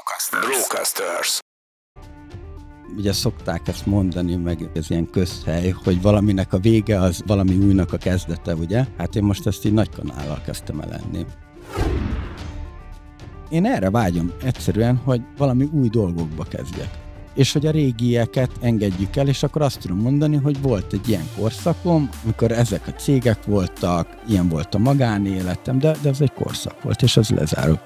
Brocasters. Brocasters. Ugye szokták ezt mondani, meg ez ilyen közhely, hogy valaminek a vége az valami újnak a kezdete, ugye? Hát én most ezt így nagy kanállal kezdtem el lenni. Én erre vágyom egyszerűen, hogy valami új dolgokba kezdjek. És hogy a régieket engedjük el, és akkor azt tudom mondani, hogy volt egy ilyen korszakom, amikor ezek a cégek voltak, ilyen volt a magánéletem, de, de ez egy korszak volt, és az lezárul.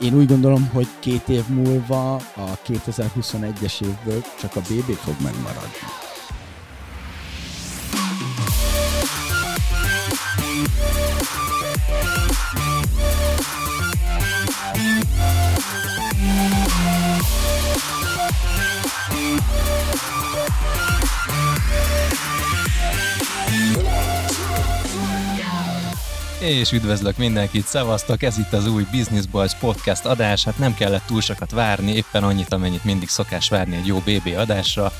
Én úgy gondolom, hogy két év múlva a 2021-es évből csak a BB fog megmaradni. És üdvözlök mindenkit, szevasztok, ez itt az új Business Boys podcast adás, hát nem kellett túl sokat várni, éppen annyit, amennyit mindig szokás várni egy jó BB adásra,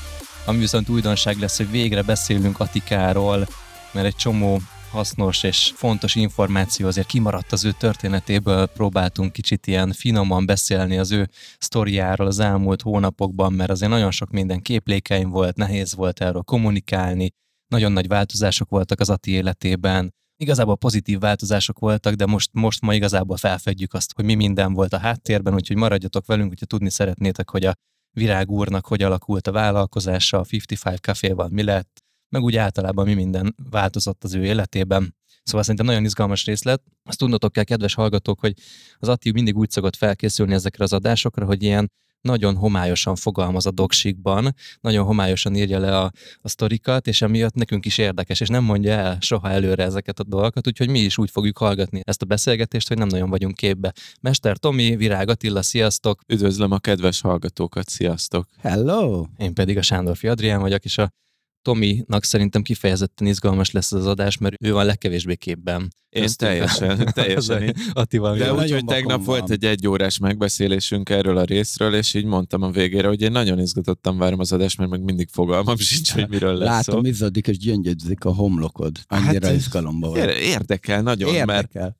ami viszont újdonság lesz, hogy végre beszélünk Atikáról, mert egy csomó hasznos és fontos információ azért kimaradt az ő történetéből, próbáltunk kicsit ilyen finoman beszélni az ő sztoriáról az elmúlt hónapokban, mert azért nagyon sok minden képlékeim volt, nehéz volt erről kommunikálni, nagyon nagy változások voltak az Ati életében, Igazából pozitív változások voltak, de most, most ma igazából felfedjük azt, hogy mi minden volt a háttérben, úgyhogy maradjatok velünk, hogyha tudni szeretnétek, hogy a Virág úrnak hogy alakult a vállalkozása, a 55 Caféval mi lett, meg úgy általában mi minden változott az ő életében. Szóval szerintem nagyon izgalmas részlet. Azt tudnotok kell, kedves hallgatók, hogy az Atti mindig úgy szokott felkészülni ezekre az adásokra, hogy ilyen nagyon homályosan fogalmaz a doksikban, nagyon homályosan írja le a, a sztorikat, és emiatt nekünk is érdekes, és nem mondja el soha előre ezeket a dolgokat, úgyhogy mi is úgy fogjuk hallgatni ezt a beszélgetést, hogy nem nagyon vagyunk képbe. Mester Tomi, Virág Attila, sziasztok! Üdvözlöm a kedves hallgatókat, sziasztok! Hello! Én pedig a Sándorfi Adrián vagyok, és a Tominak szerintem kifejezetten izgalmas lesz az adás, mert ő van legkevésbé képben. Én Köztük teljesen, teljesen. Attival De úgy, hogy tegnap volt egy egyórás megbeszélésünk erről a részről, és így mondtam a végére, hogy én nagyon izgatottan várom az adást, mert meg mindig fogalmam sincs, hogy miről lesz Látom, szó. izzadik és gyöngyödzik a homlokod. Annyira hát, izgalomba van. Érdekel nagyon, érdekel. mert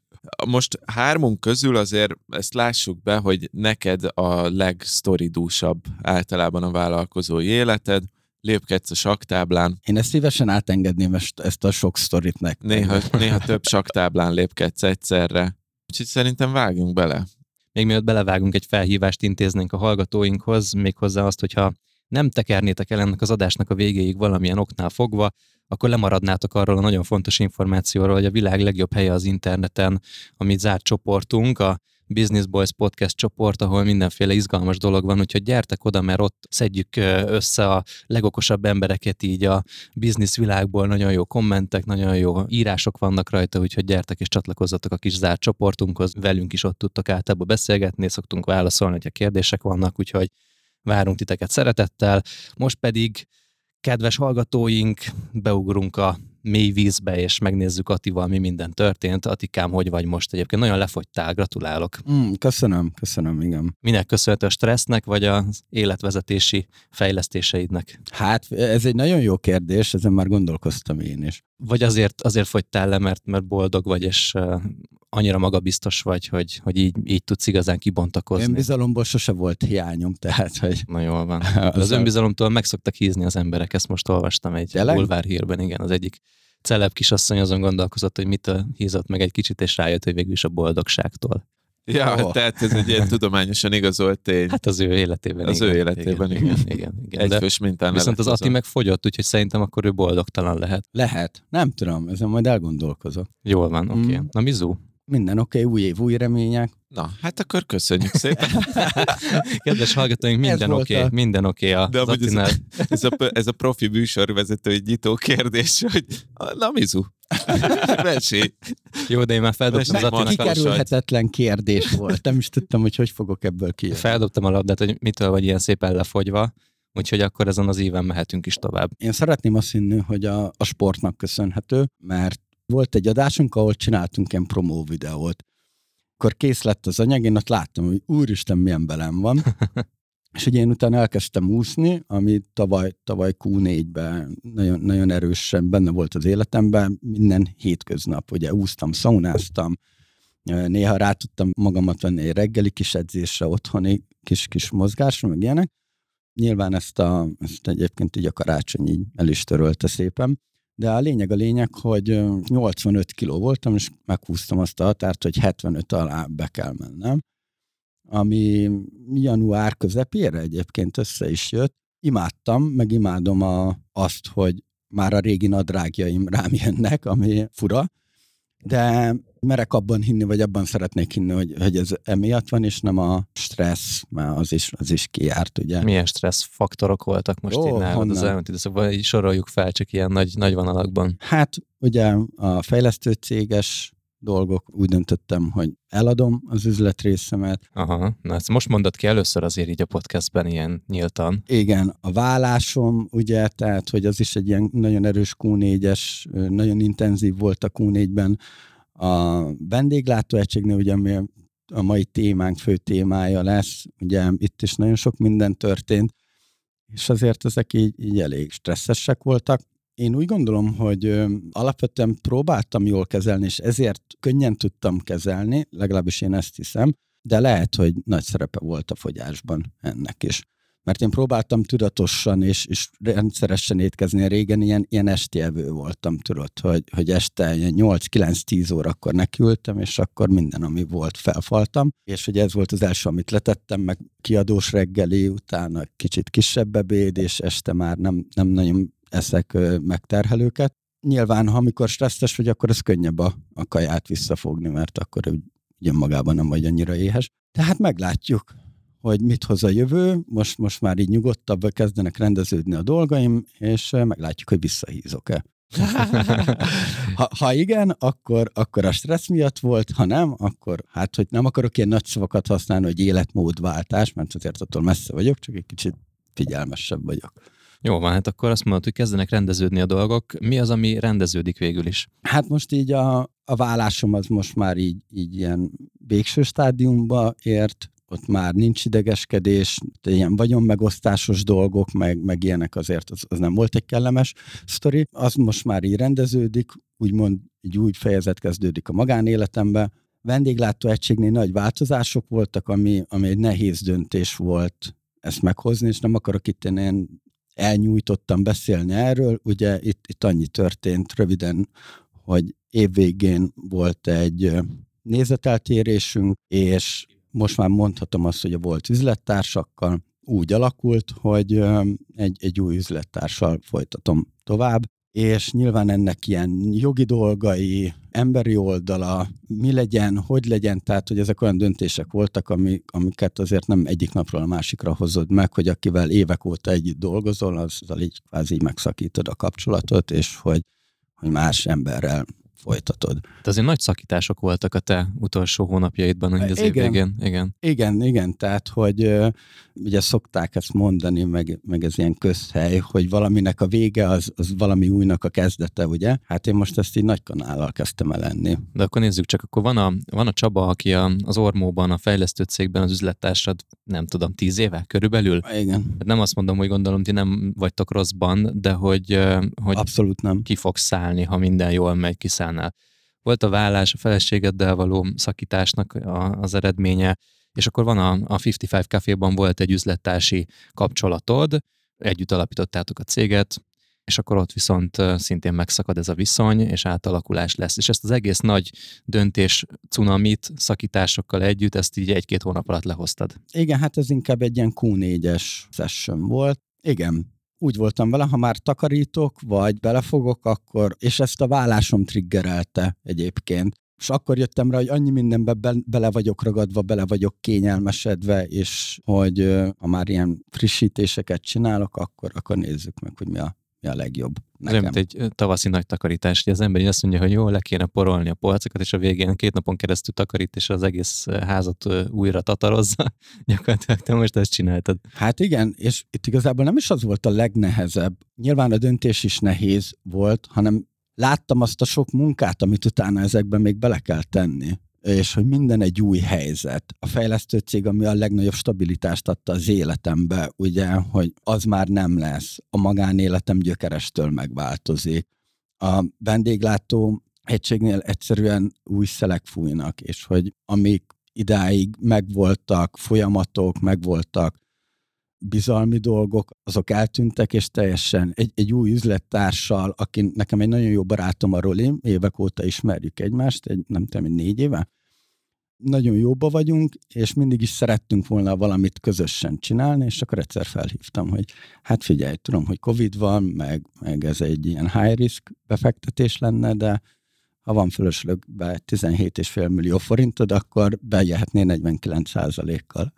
most hármunk közül azért ezt lássuk be, hogy neked a legsztoridúsabb általában a vállalkozói életed, lépkedsz a saktáblán. Én ezt szívesen átengedném ezt, ezt a sok sztorit nektek. Néha, néha több saktáblán lépkedsz egyszerre. Úgyhogy szerintem vágjunk bele. Még mielőtt belevágunk, egy felhívást intéznénk a hallgatóinkhoz, méghozzá azt, hogyha nem tekernétek el ennek az adásnak a végéig valamilyen oknál fogva, akkor lemaradnátok arról a nagyon fontos információról, hogy a világ legjobb helye az interneten, amit zárt csoportunk, a Business Boys podcast csoport, ahol mindenféle izgalmas dolog van, úgyhogy gyertek oda, mert ott szedjük össze a legokosabb embereket így a business világból, nagyon jó kommentek, nagyon jó írások vannak rajta, úgyhogy gyertek és csatlakozzatok a kis zárt csoportunkhoz, velünk is ott tudtok általában beszélgetni, szoktunk válaszolni, hogyha kérdések vannak, úgyhogy várunk titeket szeretettel. Most pedig kedves hallgatóink, beugrunk a mély vízbe, és megnézzük Atival, mi minden történt. Atikám, hogy vagy most egyébként? Nagyon lefogytál, gratulálok. Mm, köszönöm, köszönöm, igen. Minek köszönhető a stressznek, vagy az életvezetési fejlesztéseidnek? Hát ez egy nagyon jó kérdés, ezen már gondolkoztam én is. Vagy azért, azért fogytál le, mert, mert boldog vagy, és annyira magabiztos vagy, hogy, hogy így, így tudsz igazán kibontakozni. Önbizalomból sose volt hiányom, tehát, hogy... Na jól van. Az, az önbizalomtól meg szoktak hízni az emberek, ezt most olvastam egy bulvár hírben, igen, az egyik celeb kisasszony azon gondolkozott, hogy mitől hízott meg egy kicsit, és rájött, hogy végül is a boldogságtól. Ja, oh. tehát ez egy ilyen tudományosan igazolt tény. Hát az ő életében. Az igen, ő életében, igen. igen, igen, igen. Egyfős mintán Viszont az Ati meg fogyott, úgyhogy szerintem akkor ő boldogtalan lehet. Lehet. Nem tudom, ezen majd elgondolkozok. Jól van, oké. Okay. Mm. Na, Mizu? Minden oké, okay, új év, új remények. Na, hát akkor köszönjük szépen. Kedves hallgatóink, minden oké, okay, a... minden oké okay a De amúgy ez, a, ez, a, ez a profi egy nyitó kérdés, hogy na Mizu, Mesélj. Jó, de én már feldobtam az Attinak Kikerülhetetlen kérdés volt. Nem is tudtam, hogy hogy fogok ebből ki. Feldobtam a labdát, hogy mitől vagy ilyen szépen lefogyva, úgyhogy akkor ezen az éven mehetünk is tovább. Én szeretném azt hinni, hogy a, a sportnak köszönhető, mert volt egy adásunk, ahol csináltunk ilyen promó videót. Akkor kész lett az anyag, én ott láttam, hogy úristen, milyen belem van. És ugye én utána elkezdtem úszni, ami tavaly, tavaly Q4-ben nagyon, nagyon erősen benne volt az életemben, minden hétköznap, ugye úsztam, szaunáztam, Néha rá tudtam magamat venni egy reggeli kis edzésre, otthoni kis-kis mozgásra, meg ilyenek. Nyilván ezt, a, ezt egyébként így a karácsony így el is törölte szépen. De a lényeg a lényeg, hogy 85 kiló voltam, és meghúztam azt a határt, hogy 75 alá be kell mennem. Ami január közepére egyébként össze is jött. Imádtam, meg imádom a, azt, hogy már a régi nadrágjaim rám jönnek, ami fura, de merek abban hinni, vagy abban szeretnék hinni, hogy, hogy ez emiatt van, és nem a stressz, mert az is, az is kiárt, ugye. Milyen stressz faktorok voltak most Ó, így nálad az elmúlt időszakban? Így soroljuk fel csak ilyen nagy, nagy vonalakban. Hát ugye a fejlesztő céges dolgok, úgy döntöttem, hogy eladom az üzletrészemet. Aha, na ezt most mondod ki először azért így a podcastben ilyen nyíltan. Igen, a vállásom, ugye, tehát, hogy az is egy ilyen nagyon erős Q4-es, nagyon intenzív volt a Q4-ben. A vendéglátóegységnél, ugye, ami a mai témánk fő témája lesz, ugye itt is nagyon sok minden történt, és azért ezek így, így elég stresszesek voltak én úgy gondolom, hogy alapvetően próbáltam jól kezelni, és ezért könnyen tudtam kezelni, legalábbis én ezt hiszem, de lehet, hogy nagy szerepe volt a fogyásban ennek is. Mert én próbáltam tudatosan és, és rendszeresen étkezni. Régen ilyen, ilyen esti evő voltam, tudod, hogy, hogy este 8-9-10 órakor nekiültem, és akkor minden, ami volt, felfaltam. És hogy ez volt az első, amit letettem, meg kiadós reggeli, utána kicsit kisebb ebéd, és este már nem, nem nagyon eszek megterhelőket. Nyilván, ha amikor stresszes vagy, akkor ez könnyebb a, a kaját visszafogni, mert akkor ugye magában nem vagy annyira éhes. Tehát meglátjuk, hogy mit hoz a jövő. Most, most már így nyugodtabb kezdenek rendeződni a dolgaim, és meglátjuk, hogy visszahízok-e. ha, ha igen, akkor, akkor a stressz miatt volt, ha nem, akkor hát, hogy nem akarok ilyen nagy szavakat használni, hogy életmódváltás, mert azért attól messze vagyok, csak egy kicsit figyelmesebb vagyok. Jó van, hát akkor azt mondod, hogy kezdenek rendeződni a dolgok. Mi az, ami rendeződik végül is? Hát most így a, a vállásom az most már így, így ilyen végső stádiumba ért, ott már nincs idegeskedés, ilyen vagyonmegosztásos dolgok, meg, meg ilyenek azért, az, az nem volt egy kellemes sztori. Az most már így rendeződik, úgymond egy új fejezet kezdődik a magánéletembe. Vendéglátó egységnél nagy változások voltak, ami, ami egy nehéz döntés volt ezt meghozni, és nem akarok itt ilyen elnyújtottam beszélni erről. Ugye itt, itt annyi történt röviden, hogy évvégén volt egy nézeteltérésünk, és most már mondhatom azt, hogy a volt üzlettársakkal úgy alakult, hogy egy, egy új üzlettársal folytatom tovább, és nyilván ennek ilyen jogi dolgai, emberi oldala, mi legyen, hogy legyen, tehát hogy ezek olyan döntések voltak, ami, amiket azért nem egyik napról a másikra hozod meg, hogy akivel évek óta együtt dolgozol, azzal így kvázi megszakítod a kapcsolatot, és hogy, hogy más emberrel folytatod. De azért nagy szakítások voltak a te utolsó hónapjaidban, hogy az igen, év végén. Igen. igen, igen, tehát hogy ugye szokták ezt mondani, meg, meg ez ilyen közhely, hogy valaminek a vége az, az valami újnak a kezdete, ugye? Hát én most ezt így nagy kanállal kezdtem el lenni. De akkor nézzük csak, akkor van a, van a Csaba, aki a, az Ormóban, a fejlesztő cégben az üzlettársad, nem tudom, tíz éve körülbelül? Igen. Hát nem azt mondom, hogy gondolom, ti nem vagytok rosszban, de hogy, hogy Abszolút nem. ki fogsz szállni, ha minden jól megy, kiszállnál. Volt a vállás, a feleségeddel való szakításnak az eredménye, és akkor van a, a 55 Caféban volt egy üzlettársi kapcsolatod, együtt alapítottátok a céget, és akkor ott viszont szintén megszakad ez a viszony, és átalakulás lesz. És ezt az egész nagy döntés cunamit szakításokkal együtt, ezt így egy-két hónap alatt lehoztad. Igen, hát ez inkább egy ilyen Q4-es session volt. Igen, úgy voltam vele, ha már takarítok, vagy belefogok, akkor, és ezt a vállásom triggerelte egyébként. És akkor jöttem rá, hogy annyi mindenbe be, bele vagyok ragadva, bele vagyok kényelmesedve, és hogy ha már ilyen frissítéseket csinálok, akkor, akkor nézzük meg, hogy mi a mi a legjobb nekem. mint egy tavaszi nagy takarítás, hogy az ember azt mondja, hogy jó, le kéne porolni a polcokat, és a végén két napon keresztül takarít, és az egész házat újra tatarozza. Gyakorlatilag te most ezt csináltad. Hát igen, és itt igazából nem is az volt a legnehezebb. Nyilván a döntés is nehéz volt, hanem láttam azt a sok munkát, amit utána ezekben még bele kell tenni és hogy minden egy új helyzet. A fejlesztő cég, ami a legnagyobb stabilitást adta az életembe, ugye, hogy az már nem lesz. A magánéletem gyökerestől megváltozik. A vendéglátó egységnél egyszerűen új szelek fújnak, és hogy amik idáig megvoltak folyamatok, megvoltak bizalmi dolgok, azok eltűntek, és teljesen egy, egy új üzlettársal, aki nekem egy nagyon jó barátom a Roli, évek óta ismerjük egymást, egy, nem tudom, négy éve, nagyon jóba vagyunk, és mindig is szerettünk volna valamit közösen csinálni, és akkor egyszer felhívtam, hogy hát figyelj, tudom, hogy Covid van, meg, meg ez egy ilyen high risk befektetés lenne, de ha van fölöslegbe 17,5 millió forintod, akkor bejöhetné 49 kal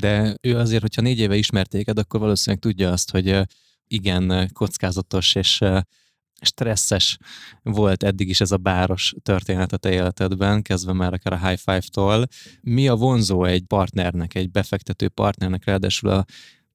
De ő azért, hogyha négy éve ismertéked, akkor valószínűleg tudja azt, hogy igen kockázatos és stresszes volt eddig is ez a báros történet a te életedben, kezdve már akár a High Five-tól. Mi a vonzó egy partnernek, egy befektető partnernek, ráadásul a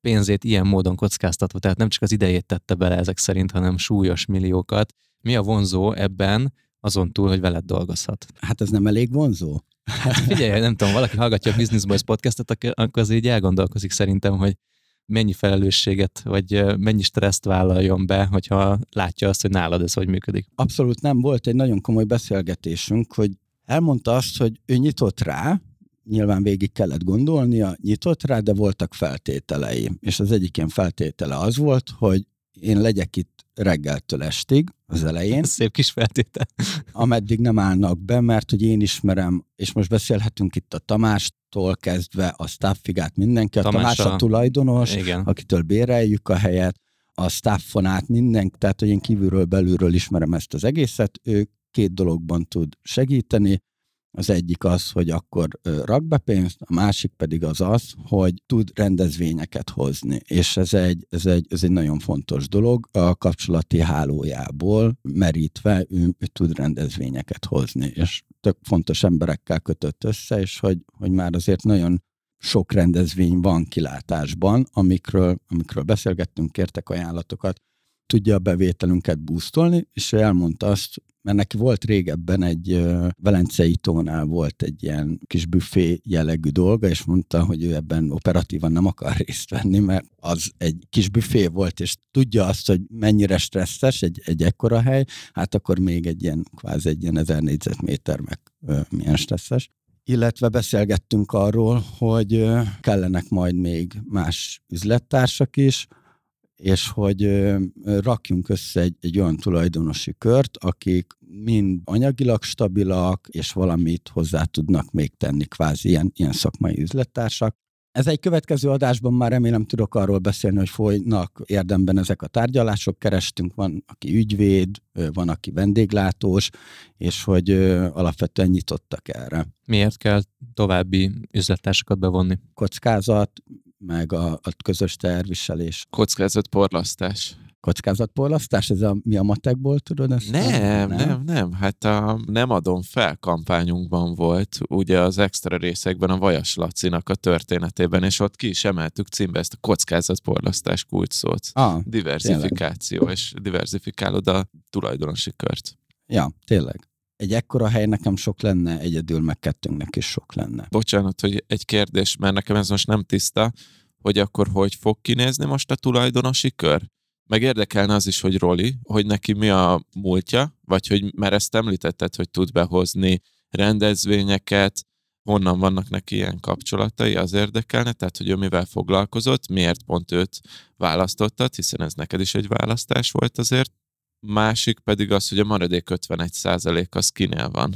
pénzét ilyen módon kockáztatva, tehát nem csak az idejét tette bele ezek szerint, hanem súlyos milliókat. Mi a vonzó ebben, azon túl, hogy veled dolgozhat? Hát ez nem elég vonzó? Hát figyelj, nem tudom, valaki hallgatja a Business Boys podcastot, akkor az így elgondolkozik szerintem, hogy mennyi felelősséget, vagy mennyi stresszt vállaljon be, hogyha látja azt, hogy nálad ez hogy működik? Abszolút nem. Volt egy nagyon komoly beszélgetésünk, hogy elmondta azt, hogy ő nyitott rá, nyilván végig kellett gondolnia, nyitott rá, de voltak feltételei. És az egyik ilyen feltétele az volt, hogy én legyek itt reggeltől estig, az elején. Szép kis feltétel. ameddig nem állnak be, mert hogy én ismerem, és most beszélhetünk itt a Tamástól kezdve, a staffigát mindenki, a Tamás, Tamás a tulajdonos, igen. akitől béreljük a helyet, a staffon át mindenki, tehát hogy én kívülről, belülről ismerem ezt az egészet, ő két dologban tud segíteni, az egyik az, hogy akkor rak be pénzt, a másik pedig az az, hogy tud rendezvényeket hozni. És ez egy, ez egy, ez egy nagyon fontos dolog. A kapcsolati hálójából merítve ő, ő tud rendezvényeket hozni. És tök fontos emberekkel kötött össze, és hogy, hogy már azért nagyon sok rendezvény van kilátásban, amikről, amikről beszélgettünk, kértek ajánlatokat, tudja a bevételünket boostolni, és elmondta azt, mert neki volt régebben egy Velencei tónál volt egy ilyen kis büfé jellegű dolga, és mondta, hogy ő ebben operatívan nem akar részt venni, mert az egy kis büfé volt, és tudja azt, hogy mennyire stresszes egy, egy ekkora hely, hát akkor még egy ilyen, kvázi egy ilyen ezer négyzetméter meg milyen stresszes. Illetve beszélgettünk arról, hogy kellenek majd még más üzlettársak is, és hogy rakjunk össze egy, egy olyan tulajdonosi kört, akik mind anyagilag stabilak, és valamit hozzá tudnak még tenni, kvázi ilyen, ilyen szakmai üzlettársak. Ez egy következő adásban már remélem tudok arról beszélni, hogy folynak érdemben ezek a tárgyalások. Kerestünk, van, aki ügyvéd, van, aki vendéglátós, és hogy alapvetően nyitottak erre. Miért kell további üzlettársakat bevonni? Kockázat, meg a, a közös terviselés. Kockázatporlasztás. Kockázatporlasztás? Ez a, mi a matekból, tudod ezt? Nem, nem, nem, nem. Hát a Nem adom fel kampányunkban volt, ugye az extra részekben a Vajas Lacinak a történetében, és ott ki is emeltük címbe ezt a kockázatporlasztás kulcsszót. Ah, Diversifikáció, tényleg. és diversifikálod a tulajdonosi kört. Ja, tényleg egy ekkora hely nekem sok lenne, egyedül meg kettőnknek is sok lenne. Bocsánat, hogy egy kérdés, mert nekem ez most nem tiszta, hogy akkor hogy fog kinézni most a tulajdonosi kör? Meg érdekelne az is, hogy Roli, hogy neki mi a múltja, vagy hogy mert ezt említetted, hogy tud behozni rendezvényeket, honnan vannak neki ilyen kapcsolatai, az érdekelne, tehát hogy ő mivel foglalkozott, miért pont őt választottad, hiszen ez neked is egy választás volt azért, másik pedig az, hogy a maradék 51 százalék az kinél van.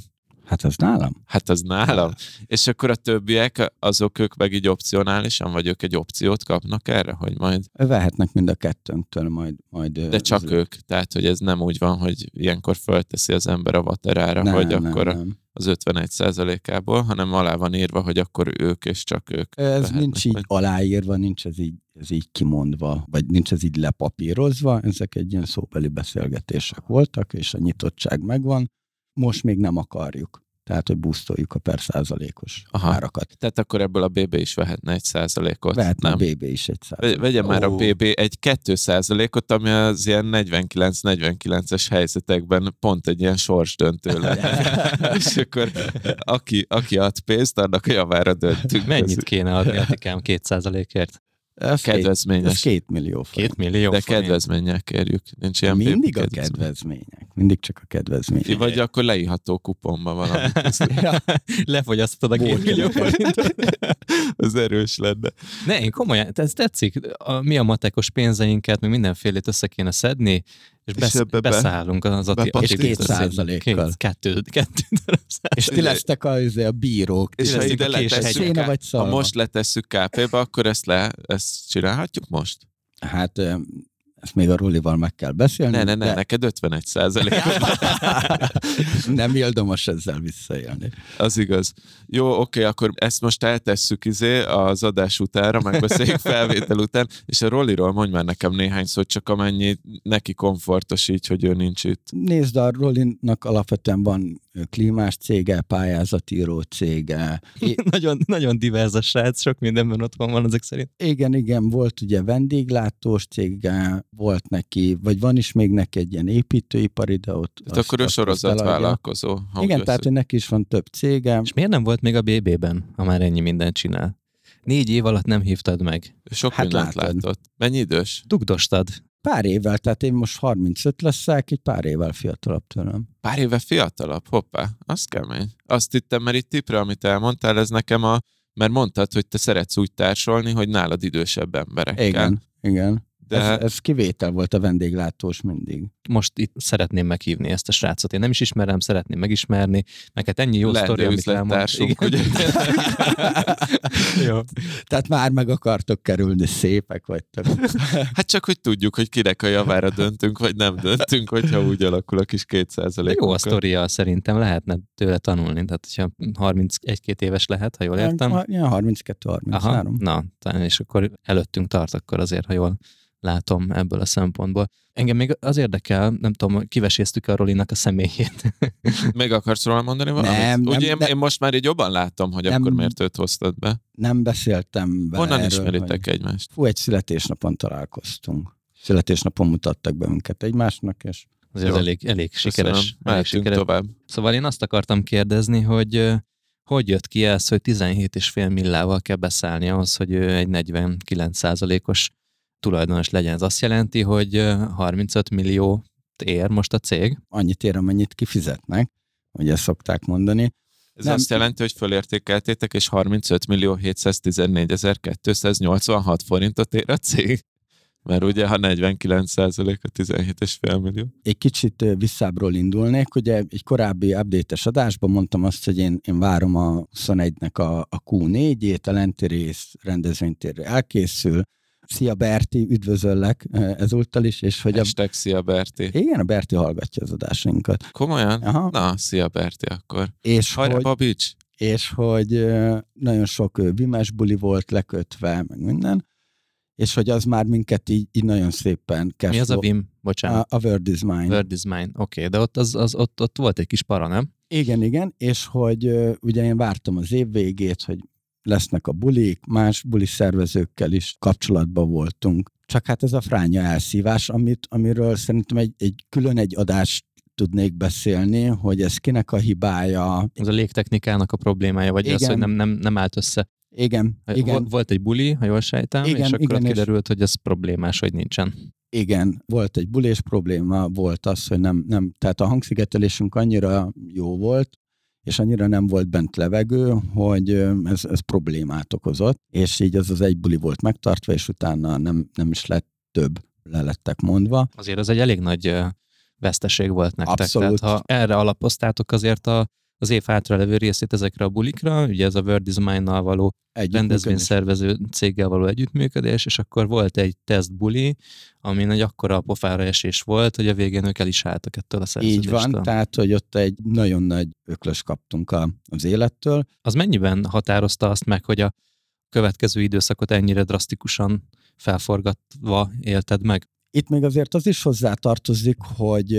Hát az nálam. Hát az nálam. És akkor a többiek, azok ők meg így opcionálisan, vagy ők egy opciót kapnak erre, hogy majd... Vehetnek mind a kettőnktől majd... majd De csak az... ők, tehát hogy ez nem úgy van, hogy ilyenkor fölteszi az ember a vaterára, nem, hogy nem, akkor nem. az 51 százalékából, hanem alá van írva, hogy akkor ők és csak ők. Ez nincs így majd. aláírva, nincs ez így, ez így kimondva, vagy nincs ez így lepapírozva, ezek egy ilyen szóbeli beszélgetések voltak, és a nyitottság megvan most még nem akarjuk. Tehát, hogy busztoljuk a per százalékos Aha. árakat. Tehát akkor ebből a BB is vehetne egy százalékot. Vehetne nem? a BB is egy százalékot. Vegye már oh. a BB egy kettő százalékot, ami az ilyen 49-49-es helyzetekben pont egy ilyen sorsdöntő lenne. És akkor aki, aki ad pénzt, annak a javára döntünk. Mennyit kéne adni, Atikám, két százalékért? Ez kedvezményes. Két, ez két millió forint. Két millió De forint. kedvezménnyel kérjük. Nincs ilyen Mindig a kedvezmények. Mindig csak a kedvezmények. Vagy akkor leírható kuponba valamit. ja. Lefogyasztod a két millió forintot. az erős lenne. Ne, én komolyan, ez tetszik. A, mi a matekos pénzeinket, mi mindenfélét össze kéne szedni, és, besz, és beszállunk az a És két százalékkal. Kettő, kettő darab És ti lesztek a, izé, a bírók. És ha ide letesszük, vagy ha most letesszük KP-be, akkor ezt, le, ezt csinálhatjuk most? Hát ezt még a Rolival meg kell beszélni. Ne, ne, ne, de... neked 51 százalék. Nem ildomos ezzel visszaélni. Az igaz. Jó, oké, akkor ezt most eltesszük izé az adás utára, megbeszéljük felvétel után, és a Roliról mondj már nekem néhány szót, csak amennyi neki komfortos így, hogy ő nincs itt. Nézd, a Rolinak alapvetően van klímás cége, pályázatíró cége. nagyon, nagyon divers a srác, sok mindenben otthon van ezek szerint. Igen, igen, volt ugye vendéglátós cége, volt neki, vagy van is még neki egy ilyen építőipari, de ott... Hát akkor ő sorozatvállalkozó. Igen, tehát hogy neki is van több cége. És miért nem volt még a BB-ben, ha már ennyi mindent csinál? Négy év alatt nem hívtad meg. Sok hát mindent látod. látott. Mennyi idős? Dugdostad. Pár évvel, tehát én most 35 leszek, egy pár évvel fiatalabb tőlem. Pár éve fiatalabb? Hoppá, az kemény. Azt hittem, mert itt tipre, amit elmondtál, ez nekem a... Mert mondtad, hogy te szeretsz úgy társolni, hogy nálad idősebb emberekkel. Igen, igen. De... Ez, ez kivétel volt a vendéglátós mindig. Most itt szeretném meghívni ezt a srácot. Én nem is ismerem, szeretném megismerni. Meg hát ennyi jó sztori, amit elmondtunk. Ugye? jó. Tehát már meg akartok kerülni, szépek vagytok. hát csak, hogy tudjuk, hogy kinek a javára döntünk, vagy nem döntünk, hogyha úgy alakul a kis 200% Jó a sztoria, szerintem lehetne tőle tanulni. Tehát, hogyha 31-2 éves lehet, ha jól értem. Ja, 32-33. Na, és akkor előttünk tart akkor azért, ha jól látom ebből a szempontból. Engem még az érdekel, nem tudom, kiveséztük a Rolinak a személyét. Még akarsz róla mondani valamit? Nem, Ugye nem, én, nem, én most már így jobban látom, hogy nem, akkor miért őt hoztad be. Nem beszéltem vele Honnan erről, ismeritek hogy... egymást? Fú, egy születésnapon találkoztunk. Születésnapon mutattak be minket egymásnak, és ez elég, elég sikeres. Elég sikeres. tovább. Szóval én azt akartam kérdezni, hogy hogy jött ki ez, hogy 17,5 millával kell beszállni ahhoz, hogy ő egy 49%-os tulajdonos legyen. Ez azt jelenti, hogy 35 millió ér most a cég? Annyit ér, amennyit kifizetnek, ugye szokták mondani. Ez nem. azt jelenti, hogy fölértékeltétek, és 35 millió 714 286 forintot ér a cég? Mert ugye, ha 49% a 17,5 millió. Egy kicsit visszábról indulnék. Ugye egy korábbi update-es adásban mondtam azt, hogy én, én várom a 21-nek a, a Q4-ét, a lenti rész rendezvénytérre elkészül, Szia Berti, üdvözöllek ezúttal is. És hogy Hashtag a... Szia Berti. Igen, a Berti hallgatja az adásainkat. Komolyan? Aha. Na, szia Berti akkor. És Hajrá, hogy, Babics! És hogy nagyon sok vimes buli volt lekötve, meg minden, és hogy az már minket így, így nagyon szépen kezd. Mi az a Vim? Bocsánat. A, a Word is Mine. Word is Mine, oké, okay, de ott, az, az, ott, ott volt egy kis para, nem? Igen, igen, és hogy ugye én vártam az év végét, hogy lesznek a bulik, más buli szervezőkkel is kapcsolatban voltunk. Csak hát ez a fránya elszívás, amit, amiről szerintem egy, egy külön egy adást tudnék beszélni, hogy ez kinek a hibája. Ez a légtechnikának a problémája, vagy igen. az, hogy nem, nem, nem állt össze. Igen, igen. Volt egy buli, ha jól sejtem, igen, és akkor igen, kiderült, és... hogy ez problémás, hogy nincsen. Igen, volt egy bulés probléma, volt az, hogy nem, nem tehát a hangszigetelésünk annyira jó volt, és annyira nem volt bent levegő, hogy ez, ez problémát okozott, és így az az egy buli volt megtartva, és utána nem, nem is lett több, le lettek mondva. Azért az egy elég nagy veszteség volt nektek. Abszolút. Tehát ha erre alapoztátok azért a az év levő részét ezekre a bulikra, ugye ez a Word is Mine-nal való rendezvényszervező céggel való együttműködés, és akkor volt egy test buli, ami egy akkora pofára esés volt, hogy a végén ők el is álltak ettől a szerződéstől. Így van, tehát, hogy ott egy nagyon nagy öklös kaptunk a, az élettől. Az mennyiben határozta azt meg, hogy a következő időszakot ennyire drasztikusan felforgatva élted meg? Itt még azért az is hozzá tartozik, hogy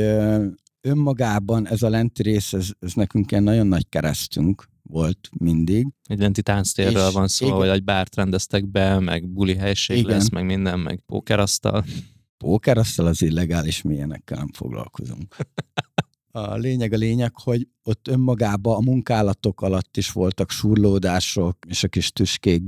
önmagában ez a lenti rész, ez, ez nekünk ilyen nagyon nagy keresztünk volt mindig. Egy lenti tánctérről van szó, igen. vagy egy bárt rendeztek be, meg buli helység igen. lesz, meg minden, meg pókerasztal. Pókerasztal az illegális, milyenekkel nem foglalkozunk. A lényeg a lényeg, hogy ott önmagában a munkálatok alatt is voltak surlódások, és a kis tüskék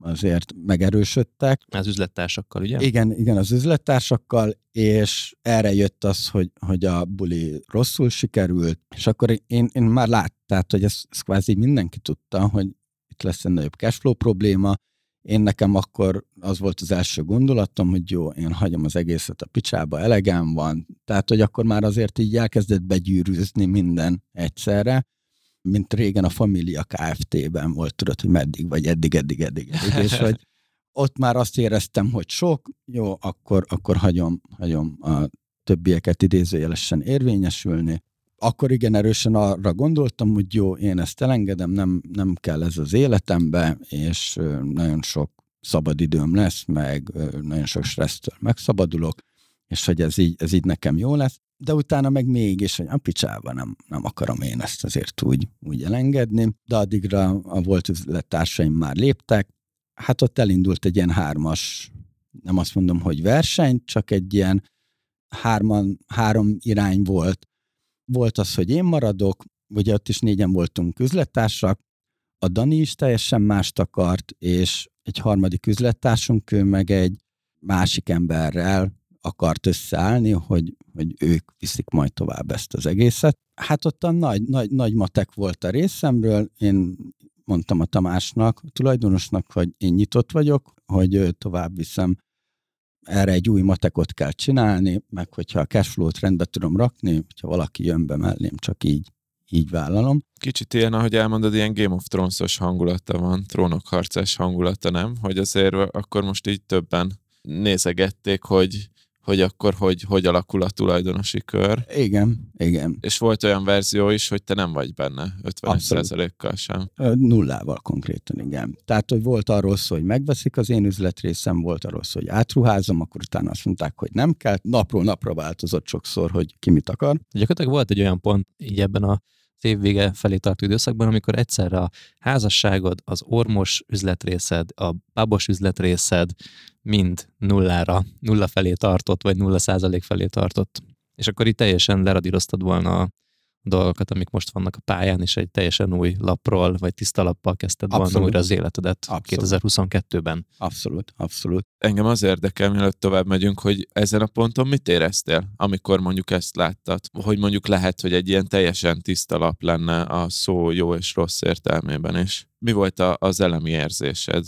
azért megerősödtek. Az üzlettársakkal, ugye? Igen, igen, az üzlettársakkal, és erre jött az, hogy, hogy a buli rosszul sikerült, és akkor én, én már láttam, hogy ezt, ezt kvázi mindenki tudta, hogy itt lesz egy nagyobb cashflow probléma, én nekem akkor az volt az első gondolatom, hogy jó, én hagyom az egészet a picsába, elegem van, tehát hogy akkor már azért így elkezdett begyűrűzni minden egyszerre, mint régen a Família Kft-ben volt, tudod, hogy meddig vagy, eddig, eddig, eddig, eddig és hogy ott már azt éreztem, hogy sok, jó, akkor, akkor hagyom, hagyom a többieket idézőjelesen érvényesülni. Akkor igen erősen arra gondoltam, hogy jó, én ezt elengedem, nem, nem kell ez az életembe, és nagyon sok szabadidőm lesz, meg nagyon sok stressztől megszabadulok, és hogy ez így, ez így nekem jó lesz de utána meg mégis, hogy a picsába nem, nem akarom én ezt azért úgy, úgy elengedni, de addigra a volt üzlettársaim már léptek, hát ott elindult egy ilyen hármas, nem azt mondom, hogy verseny, csak egy ilyen hárman, három irány volt. Volt az, hogy én maradok, ugye ott is négyen voltunk üzlettársak, a Dani is teljesen mást akart, és egy harmadik üzlettársunk, ő meg egy másik emberrel akart összeállni, hogy, hogy ők viszik majd tovább ezt az egészet. Hát ott a nagy, nagy, nagy matek volt a részemről, én mondtam a Tamásnak, a tulajdonosnak, hogy én nyitott vagyok, hogy tovább viszem, erre egy új matekot kell csinálni, meg hogyha a cashflow-t rendbe tudom rakni, hogyha valaki jön be mellém, csak így, így vállalom. Kicsit ilyen, ahogy elmondod, ilyen Game of Thrones-os hangulata van, trónok harcás hangulata, nem? Hogy azért akkor most így többen nézegették, hogy hogy akkor hogy, hogy alakul a tulajdonosi kör. Igen, igen. És volt olyan verzió is, hogy te nem vagy benne 50%-kal sem. Nullával konkrétan, igen. Tehát, hogy volt arról szó, hogy megveszik az én üzletrészem, volt arról szó, hogy átruházom, akkor utána azt mondták, hogy nem kell. Napról napra változott sokszor, hogy ki mit akar. Gyakorlatilag volt egy olyan pont így ebben a évvége felé tartó időszakban, amikor egyszerre a házasságod, az ormos üzletrészed, a babos üzletrészed mind nullára, nulla felé tartott, vagy nulla százalék felé tartott. És akkor itt teljesen leradíroztad volna dolgokat, amik most vannak a pályán, és egy teljesen új lapról, vagy tiszta lappal kezdted abszolút. volna újra az életedet abszolút. 2022-ben. Abszolút, abszolút. Engem az érdekel, mielőtt tovább megyünk, hogy ezen a ponton mit éreztél, amikor mondjuk ezt láttad? Hogy mondjuk lehet, hogy egy ilyen teljesen tiszta lap lenne a szó jó és rossz értelmében is. Mi volt a, az elemi érzésed,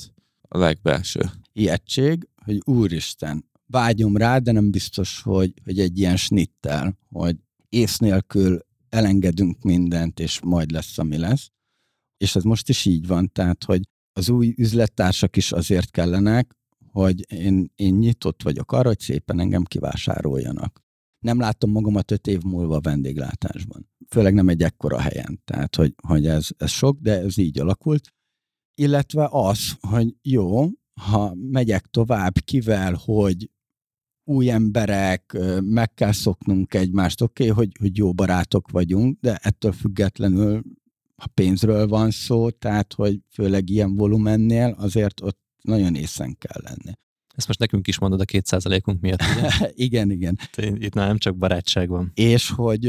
a legbelső? Ijegység, hogy úristen, vágyom rá, de nem biztos, hogy, hogy egy ilyen snittel, hogy ész nélkül elengedünk mindent, és majd lesz, ami lesz. És ez most is így van, tehát, hogy az új üzlettársak is azért kellenek, hogy én, én nyitott vagyok arra, hogy szépen engem kivásároljanak. Nem látom magamat öt év múlva vendéglátásban. Főleg nem egy ekkora helyen. Tehát, hogy, hogy ez, ez sok, de ez így alakult. Illetve az, hogy jó, ha megyek tovább, kivel, hogy új emberek, meg kell szoknunk egymást, oké, okay, hogy, hogy jó barátok vagyunk, de ettől függetlenül ha pénzről van szó, tehát hogy főleg ilyen volumennél azért ott nagyon észen kell lenni. Ezt most nekünk is mondod a kétszázalékunk miatt, ugye? igen, igen. Itt nem csak barátság van. És hogy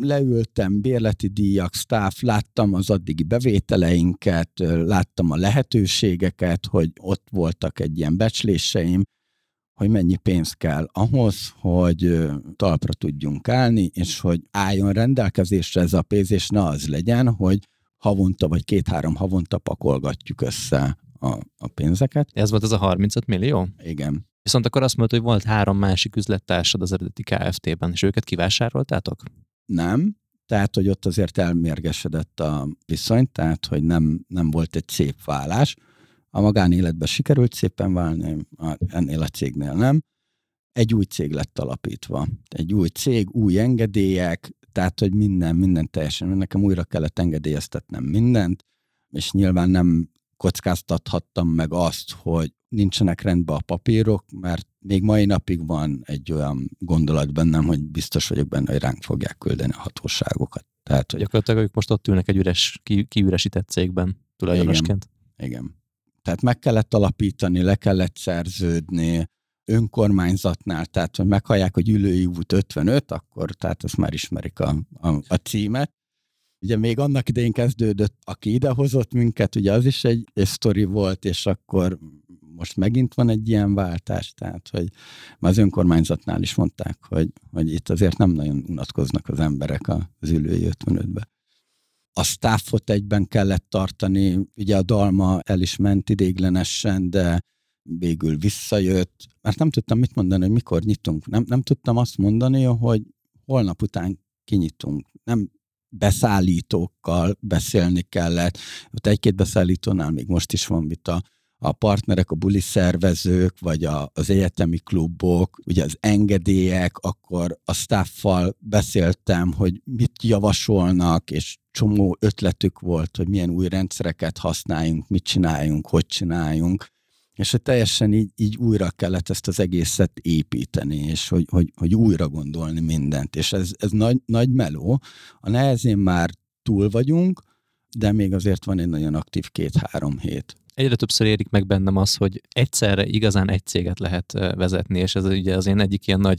leültem, bérleti díjak, staff, láttam az addigi bevételeinket, láttam a lehetőségeket, hogy ott voltak egy ilyen becsléseim, hogy mennyi pénz kell ahhoz, hogy talpra tudjunk állni, és hogy álljon rendelkezésre ez a pénz, és ne az legyen, hogy havonta vagy két-három havonta pakolgatjuk össze a, a pénzeket. Ez volt az a 35 millió? Igen. Viszont akkor azt mondta, hogy volt három másik üzlettársad az eredeti KFT-ben, és őket kivásároltátok? Nem, tehát, hogy ott azért elmérgesedett a viszony, tehát, hogy nem, nem volt egy szép vállás. A magánéletben sikerült szépen válni, ennél a cégnél nem. Egy új cég lett alapítva. Egy új cég, új engedélyek, tehát, hogy minden, minden teljesen, nekem újra kellett engedélyeztetnem mindent, és nyilván nem kockáztathattam meg azt, hogy nincsenek rendben a papírok, mert még mai napig van egy olyan gondolat bennem, hogy biztos vagyok benne, hogy ránk fogják küldeni a hatóságokat. Tehát, hogy... Gyakorlatilag ők most ott ülnek egy üres, ki, kiüresített cégben tulajdonosként. Igen. Igen. Tehát meg kellett alapítani, le kellett szerződni, önkormányzatnál, tehát hogy meghallják, hogy ülői út 55, akkor tehát ezt már ismerik a, a, a címet. Ugye még annak idején kezdődött, aki idehozott minket, ugye az is egy, egy sztori volt, és akkor most megint van egy ilyen váltás, tehát hogy már az önkormányzatnál is mondták, hogy, hogy itt azért nem nagyon unatkoznak az emberek az ülői 55-be. A staffot egyben kellett tartani, ugye a dalma el is ment idéglenesen, de végül visszajött, mert nem tudtam mit mondani, hogy mikor nyitunk. Nem, nem tudtam azt mondani, hogy holnap után kinyitunk. Nem beszállítókkal beszélni kellett. Ott egy-két beszállítónál még most is van vita. A partnerek, a buli szervezők, vagy a, az egyetemi klubok, ugye az engedélyek, akkor a staffal beszéltem, hogy mit javasolnak, és csomó ötletük volt, hogy milyen új rendszereket használjunk, mit csináljunk, hogy csináljunk és hogy teljesen így, így újra kellett ezt az egészet építeni, és hogy, hogy, hogy újra gondolni mindent. És ez, ez nagy, nagy meló. A nehezén már túl vagyunk, de még azért van egy nagyon aktív két-három hét. Egyre többször érik meg bennem az, hogy egyszerre igazán egy céget lehet vezetni, és ez ugye az én egyik ilyen nagy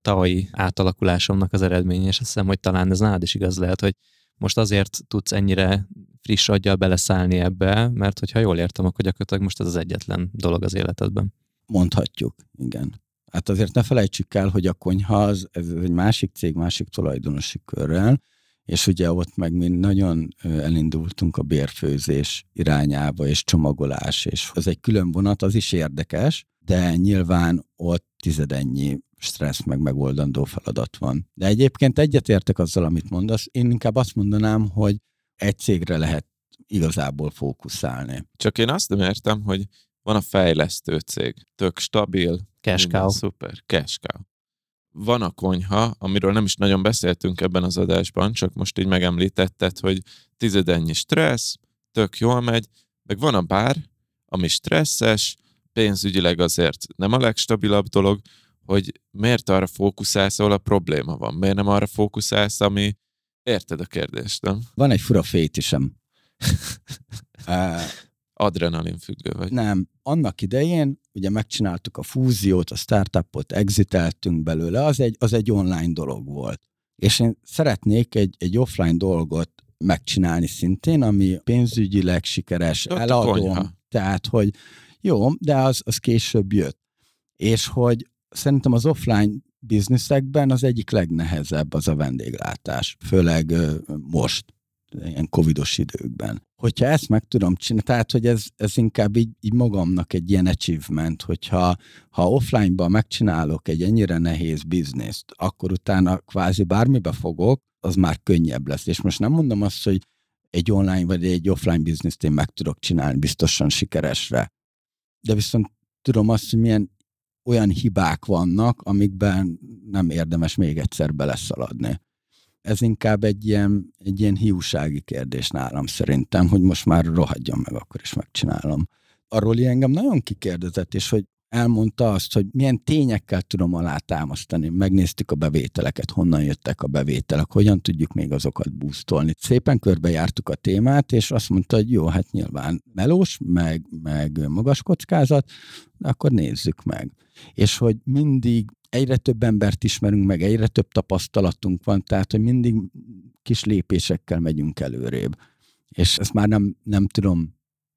tavalyi átalakulásomnak az eredménye, és azt hiszem, hogy talán ez nálad is igaz lehet, hogy most azért tudsz ennyire friss aggyal beleszállni ebbe, mert hogyha jól értem, akkor gyakorlatilag most ez az egyetlen dolog az életedben. Mondhatjuk, igen. Hát azért ne felejtsük el, hogy a konyha az, ez egy másik cég, másik tulajdonosi körrel, és ugye ott meg mi nagyon elindultunk a bérfőzés irányába, és csomagolás, és az egy külön vonat, az is érdekes, de nyilván ott tizedennyi stressz meg megoldandó feladat van. De egyébként egyetértek azzal, amit mondasz. Én inkább azt mondanám, hogy egy cégre lehet igazából fókuszálni. Csak én azt nem értem, hogy van a fejlesztő cég, tök stabil, cash cow. szuper, cash cow. Van a konyha, amiről nem is nagyon beszéltünk ebben az adásban, csak most így megemlítetted, hogy tizedennyi stressz, tök jól megy, meg van a bár, ami stresszes, pénzügyileg azért nem a legstabilabb dolog, hogy miért arra fókuszálsz, ahol a probléma van. Miért nem arra fókuszálsz, ami... Érted a kérdést, nem? Van egy fura fétisem. Adrenalin függő vagy. Nem. Annak idején ugye megcsináltuk a fúziót, a startupot, exiteltünk belőle, az egy, az egy online dolog volt. És én szeretnék egy, egy offline dolgot megcsinálni szintén, ami pénzügyileg sikeres, Ott eladom. Tehát, hogy jó, de az, az később jött. És hogy szerintem az offline bizniszekben az egyik legnehezebb az a vendéglátás, főleg most, ilyen covidos időkben. Hogyha ezt meg tudom csinálni, tehát hogy ez, ez inkább így, így magamnak egy ilyen achievement, hogyha ha offline-ban megcsinálok egy ennyire nehéz bizniszt, akkor utána kvázi bármibe fogok, az már könnyebb lesz. És most nem mondom azt, hogy egy online vagy egy offline bizniszt én meg tudok csinálni biztosan sikeresre. De viszont tudom azt, hogy milyen olyan hibák vannak, amikben nem érdemes még egyszer beleszaladni. Ez inkább egy ilyen, egy ilyen hiúsági kérdés nálam szerintem, hogy most már rohadjam meg, akkor is megcsinálom. Arról engem nagyon kikérdezett, és hogy elmondta azt, hogy milyen tényekkel tudom alátámasztani. Megnéztük a bevételeket, honnan jöttek a bevételek, hogyan tudjuk még azokat boostolni. Szépen körbejártuk a témát, és azt mondta, hogy jó, hát nyilván melós, meg, meg magas kockázat, de akkor nézzük meg. És hogy mindig egyre több embert ismerünk meg, egyre több tapasztalatunk van, tehát hogy mindig kis lépésekkel megyünk előrébb. És ezt már nem, nem tudom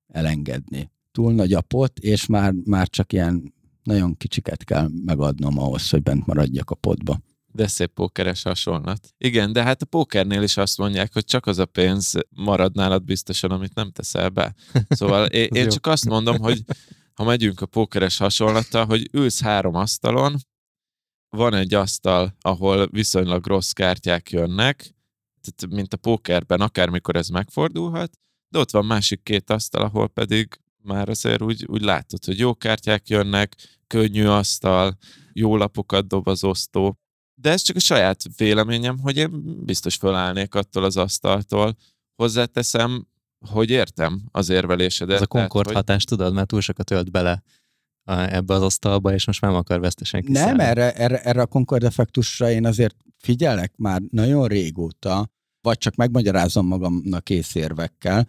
elengedni túl nagy a pot, és már, már csak ilyen nagyon kicsiket kell megadnom ahhoz, hogy bent maradjak a potba. De szép pókeres hasonlat. Igen, de hát a pókernél is azt mondják, hogy csak az a pénz marad nálad biztosan, amit nem teszel be. Szóval én, én csak azt mondom, hogy ha megyünk a pókeres hasonlattal, hogy ülsz három asztalon, van egy asztal, ahol viszonylag rossz kártyák jönnek, tehát mint a pókerben, akármikor ez megfordulhat, de ott van másik két asztal, ahol pedig már azért úgy, úgy látod, hogy jó kártyák jönnek, könnyű asztal, jó lapokat dob az osztó. De ez csak a saját véleményem, hogy én biztos fölállnék attól az asztaltól. Hozzáteszem, hogy értem az érvelésedet. Ez a Concord hogy... hatás, tudod, mert túl sokat ölt bele ebbe az asztalba, és most már nem akar vesztesen kiszállni. Nem, erre, erre, erre a Concord effektusra én azért figyelek már nagyon régóta, vagy csak megmagyarázom magamnak észérvekkel,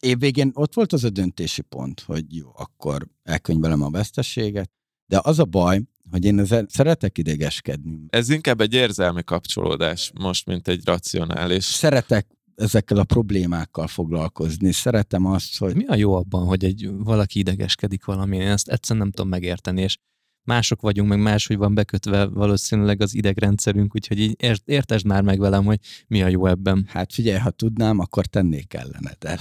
évvégén ott volt az a döntési pont, hogy jó, akkor elkönyvelem a veszteséget, de az a baj, hogy én ezzel szeretek idegeskedni. Ez inkább egy érzelmi kapcsolódás most, mint egy racionális. Szeretek ezekkel a problémákkal foglalkozni. Szeretem azt, hogy... Mi a jó abban, hogy egy valaki idegeskedik valami? Én ezt egyszerűen nem tudom megérteni, és mások vagyunk, meg máshogy van bekötve valószínűleg az idegrendszerünk, úgyhogy így értesd már meg velem, hogy mi a jó ebben. Hát figyelj, ha tudnám, akkor tennék ellene. De,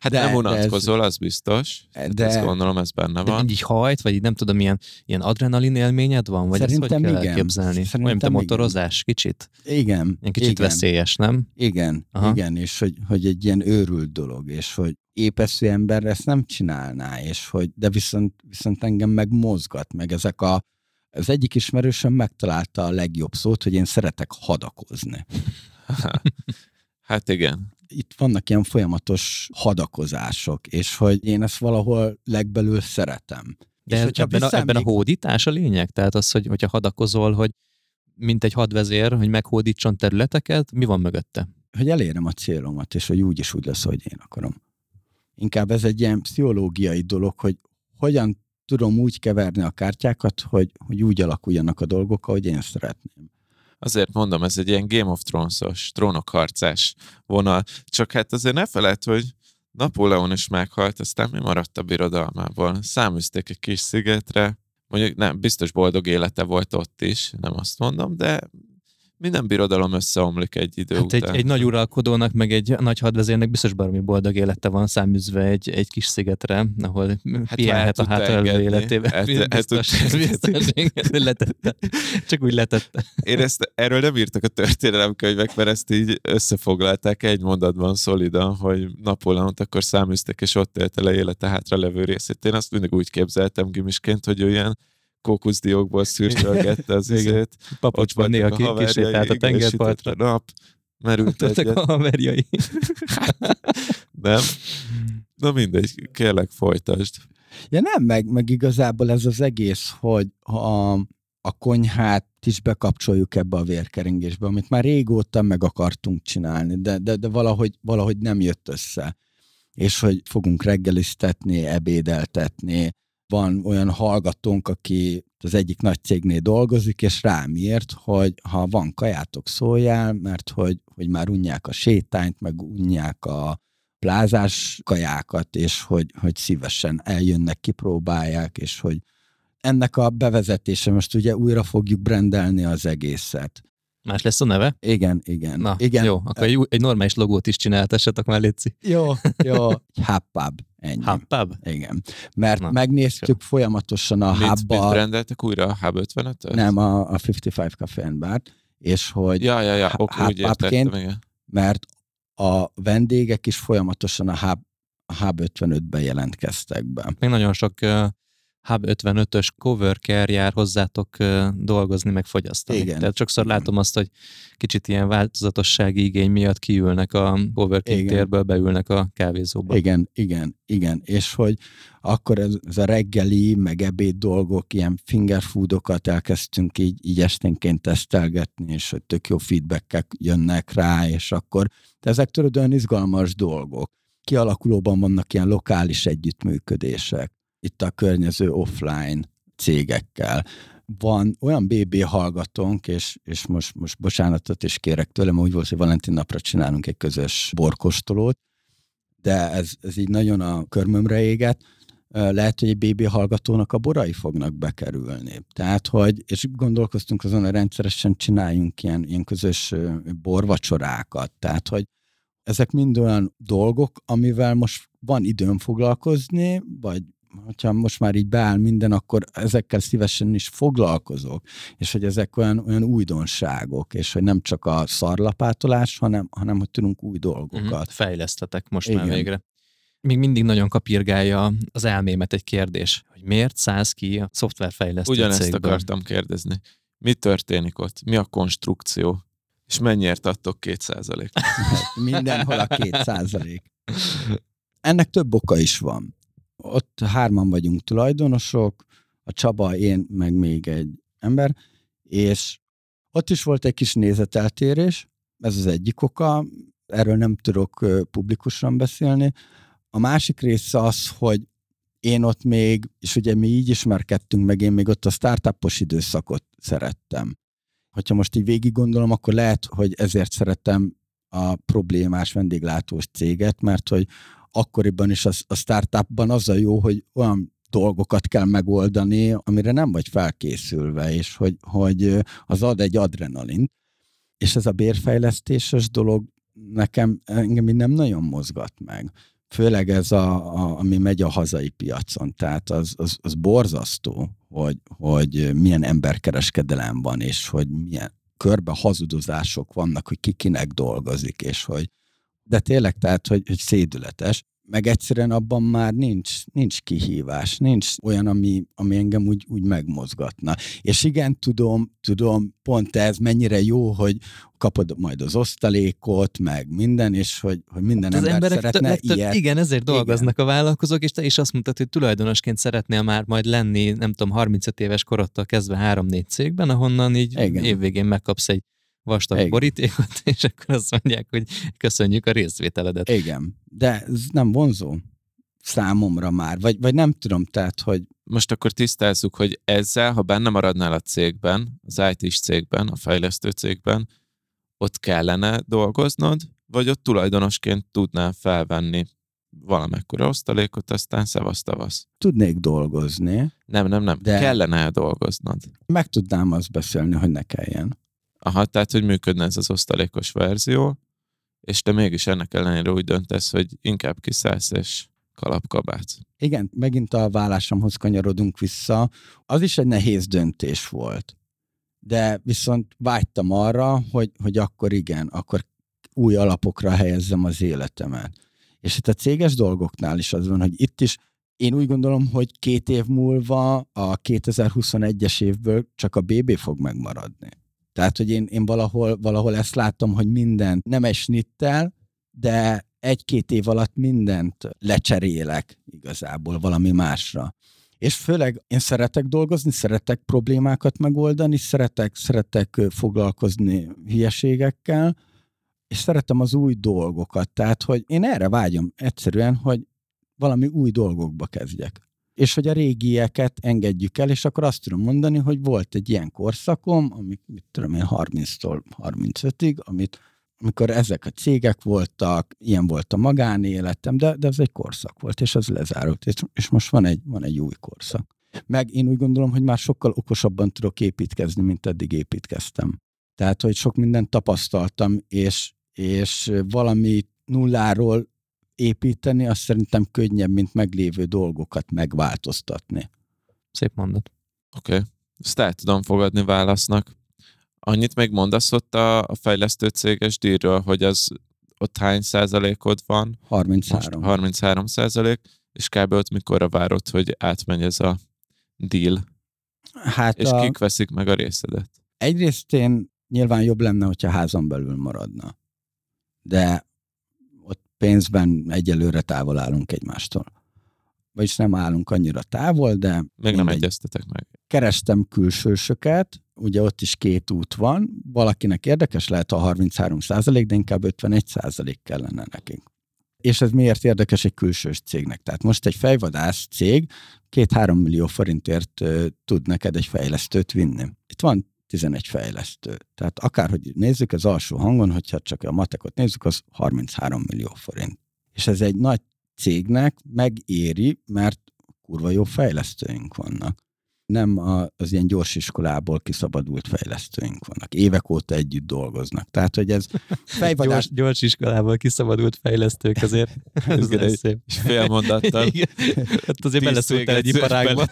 hát de, nem unatkozol, az biztos. De, ezt gondolom, ez benne van. De így hajt, vagy így nem tudom, ilyen, ilyen adrenalin élményed van? Vagy Szerintem ezt hogy kell igen. elképzelni? Szerintem Olyan, mint a motorozás, igen. kicsit? Igen. Egy kicsit igen. veszélyes, nem? Igen, Aha. igen, és hogy, hogy egy ilyen őrült dolog, és hogy épeszű ember ezt nem csinálná, és hogy, de viszont, viszont engem meg mozgat, meg ezek a, az egyik ismerősöm megtalálta a legjobb szót, hogy én szeretek hadakozni. hát igen. Itt vannak ilyen folyamatos hadakozások, és hogy én ezt valahol legbelül szeretem. De és ez, ebben, a, ebben a hódítás a lényeg? Tehát az, hogy, hogyha hadakozol, hogy mint egy hadvezér, hogy meghódítson területeket, mi van mögötte? Hogy elérem a célomat, és hogy úgy is úgy lesz, hogy én akarom. Inkább ez egy ilyen pszichológiai dolog, hogy hogyan tudom úgy keverni a kártyákat, hogy, hogy úgy alakuljanak a dolgok, ahogy én szeretném. Azért mondom, ez egy ilyen Game of Thrones-os, trónokharcás vonal. Csak hát azért ne feled, hogy Napóleon is meghalt, aztán mi maradt a birodalmából? Száműzték egy kis szigetre, mondjuk nem, biztos boldog élete volt ott is, nem azt mondom, de minden birodalom összeomlik egy idő hát után. Egy, egy nagy uralkodónak, meg egy nagy hadvezérnek biztos baromi boldog élete van száműzve egy, egy kis szigetre, ahol hát pihenhet a hátralévő életébe. Hát, biztos, hát, biztos, letette. Csak úgy letette. Én ezt, erről nem írtak a történelemkönyvek, mert ezt így összefoglalták egy mondatban szolidan, hogy Napóleont akkor száműztek, és ott élte le élete hátra levő részét. Én azt mindig úgy képzeltem gimisként, hogy olyan kókuszdiókból szürcsölgette az izét. Papocsban néha kisétált a tengerpartra. nap, merült egyet. a haverjai. nem? Na mindegy, kérlek folytasd. Ja nem, meg, meg igazából ez az egész, hogy a, a konyhát is bekapcsoljuk ebbe a vérkeringésbe, amit már régóta meg akartunk csinálni, de, de, de valahogy, valahogy nem jött össze. És hogy fogunk reggeliztetni, ebédeltetni, van olyan hallgatónk, aki az egyik nagy cégnél dolgozik, és rám írt, hogy ha van kajátok, szóljál, mert hogy, hogy már unják a sétányt, meg unják a plázás kajákat, és hogy, hogy szívesen eljönnek, kipróbálják, és hogy ennek a bevezetése, most ugye újra fogjuk brendelni az egészet. Más lesz a neve? Igen, igen. Na, igen. jó, akkor egy, egy normális logót is csináltassatok már, Léci. Jó, jó. Hubbub. Ennyi. Hubbub? Igen. Mert Na, megnéztük jó. folyamatosan a hubba. Mit rendeltek újra? A Hub 55 Nem, a, a 55 Café and Bar, és hogy ja, ja, ja. Okay, igen. mert a vendégek is folyamatosan a Hub, a Hub 55-ben jelentkeztek be. Még nagyon sok Hub 55-ös coworker jár hozzátok dolgozni, meg fogyasztani. Igen. Tehát sokszor Igen. látom azt, hogy kicsit ilyen változatossági igény miatt kiülnek a coworking Igen. térből, beülnek a kávézóba. Igen, igen, igen. És hogy akkor ez, ez a reggeli, meg ebéd dolgok, ilyen fingerfoodokat elkezdtünk így, így esténként tesztelgetni, és hogy tök jó feedbackek jönnek rá, és akkor de ezek tudod olyan izgalmas dolgok. Kialakulóban vannak ilyen lokális együttműködések itt a környező offline cégekkel. Van olyan BB hallgatónk, és, és most, most bocsánatot is kérek tőlem, úgy volt, hogy Valentin napra csinálunk egy közös borkostolót, de ez, ez így nagyon a körmömre éget, lehet, hogy egy BB hallgatónak a borai fognak bekerülni. Tehát, hogy, és gondolkoztunk azon, hogy rendszeresen csináljunk ilyen, ilyen közös borvacsorákat. Tehát, hogy ezek mind olyan dolgok, amivel most van időm foglalkozni, vagy hogyha most már így beáll minden, akkor ezekkel szívesen is foglalkozok, és hogy ezek olyan, olyan újdonságok, és hogy nem csak a szarlapátolás, hanem, hanem hogy tudunk új dolgokat. Mm-hmm. Fejlesztetek most Igen. már végre. Még mindig nagyon kapirgálja az elmémet egy kérdés, hogy miért szállsz ki a szoftverfejlesztő Ugyanezt cégből? akartam kérdezni. Mi történik ott? Mi a konstrukció? És mennyiért adtok két százalék? Mindenhol a két százalék. Ennek több oka is van ott hárman vagyunk tulajdonosok, a Csaba, én, meg még egy ember, és ott is volt egy kis nézeteltérés, ez az egyik oka, erről nem tudok publikusan beszélni. A másik része az, hogy én ott még, és ugye mi így ismerkedtünk meg, én még ott a startupos időszakot szerettem. Hogyha most így végig gondolom, akkor lehet, hogy ezért szerettem a problémás vendéglátós céget, mert hogy akkoriban is a, a startupban az a jó, hogy olyan dolgokat kell megoldani, amire nem vagy felkészülve, és hogy, hogy az ad egy adrenalint. És ez a bérfejlesztéses dolog nekem engem nem nagyon mozgat meg. Főleg ez, a, a, ami megy a hazai piacon. Tehát az, az, az borzasztó, hogy, hogy milyen emberkereskedelem van, és hogy milyen körbe hazudozások vannak, hogy ki kinek dolgozik, és hogy de tényleg, tehát, hogy, hogy szédületes meg egyszerűen abban már nincs, nincs kihívás, nincs olyan, ami, ami engem úgy, úgy megmozgatna. És igen, tudom, tudom, pont ez mennyire jó, hogy kapod majd az osztalékot, meg minden, és hogy, hogy minden hát az ember szeretne legtöbb, ilyet. Igen, ezért dolgoznak igen. a vállalkozók, és te is azt mondtad, hogy tulajdonosként szeretnél már majd lenni, nem tudom, 35 éves korodtól kezdve 3-4 cégben, ahonnan így igen. évvégén megkapsz egy vastag Igen. borítékot, és akkor azt mondják, hogy köszönjük a részvételedet. Igen, de ez nem vonzó számomra már, vagy, vagy nem tudom, tehát, hogy... Most akkor tisztázzuk, hogy ezzel, ha benne maradnál a cégben, az IT-s cégben, a fejlesztő cégben, ott kellene dolgoznod, vagy ott tulajdonosként tudnál felvenni valamekkora osztalékot, aztán szevasz tavasz. Tudnék dolgozni. Nem, nem, nem. De kellene dolgoznod. Meg tudnám azt beszélni, hogy ne kelljen. Aha, tehát, hogy működne ez az osztalékos verzió, és te mégis ennek ellenére úgy döntesz, hogy inkább kiszállsz és kalapkabát. Igen, megint a vállásomhoz kanyarodunk vissza. Az is egy nehéz döntés volt. De viszont vágytam arra, hogy, hogy akkor igen, akkor új alapokra helyezzem az életemet. És itt a céges dolgoknál is az van, hogy itt is én úgy gondolom, hogy két év múlva a 2021-es évből csak a BB fog megmaradni. Tehát, hogy én, én valahol, valahol ezt látom, hogy minden nem egy de egy-két év alatt mindent lecserélek igazából valami másra. És főleg én szeretek dolgozni, szeretek problémákat megoldani, szeretek, szeretek foglalkozni hülyeségekkel, és szeretem az új dolgokat. Tehát, hogy én erre vágyom egyszerűen, hogy valami új dolgokba kezdjek és hogy a régieket engedjük el, és akkor azt tudom mondani, hogy volt egy ilyen korszakom, amit mit tudom én, 30-tól 35-ig, amit amikor ezek a cégek voltak, ilyen volt a magánéletem, de, de ez egy korszak volt, és az lezárult, és, és most van egy, van egy új korszak. Meg én úgy gondolom, hogy már sokkal okosabban tudok építkezni, mint eddig építkeztem. Tehát, hogy sok mindent tapasztaltam, és, és valami nulláról építeni, az szerintem könnyebb, mint meglévő dolgokat megváltoztatni. Szép mondat. Oké, okay. ezt el tudom fogadni válasznak. Annyit még mondasz ott a, a fejlesztő céges díjról, hogy az ott hány százalékod van? 33. Most 33 százalék, és kb. ott mikorra várod, hogy átmegy ez a deal? Hát és a... kik veszik meg a részedet? Egyrészt én nyilván jobb lenne, hogyha házon belül maradna. De pénzben egyelőre távol állunk egymástól. Vagyis nem állunk annyira távol, de... Még nem egyeztetek meg. Kerestem külsősöket, ugye ott is két út van, valakinek érdekes lehet a 33 százalék, de inkább 51 százalék kellene nekünk. És ez miért érdekes egy külsős cégnek? Tehát most egy fejvadász cég két-három millió forintért tud neked egy fejlesztőt vinni. Itt van 11 fejlesztő. Tehát akárhogy nézzük, az alsó hangon, hogyha csak a matekot nézzük, az 33 millió forint. És ez egy nagy cégnek megéri, mert kurva jó fejlesztőink vannak. Nem az ilyen gyors iskolából kiszabadult fejlesztőink vannak. Évek óta együtt dolgoznak. Tehát, hogy ez fejvadás... gyors, gyors iskolából kiszabadult fejlesztők azért. ez egy szép. fél mondattal. Hát azért beleszóltál egy iparágba.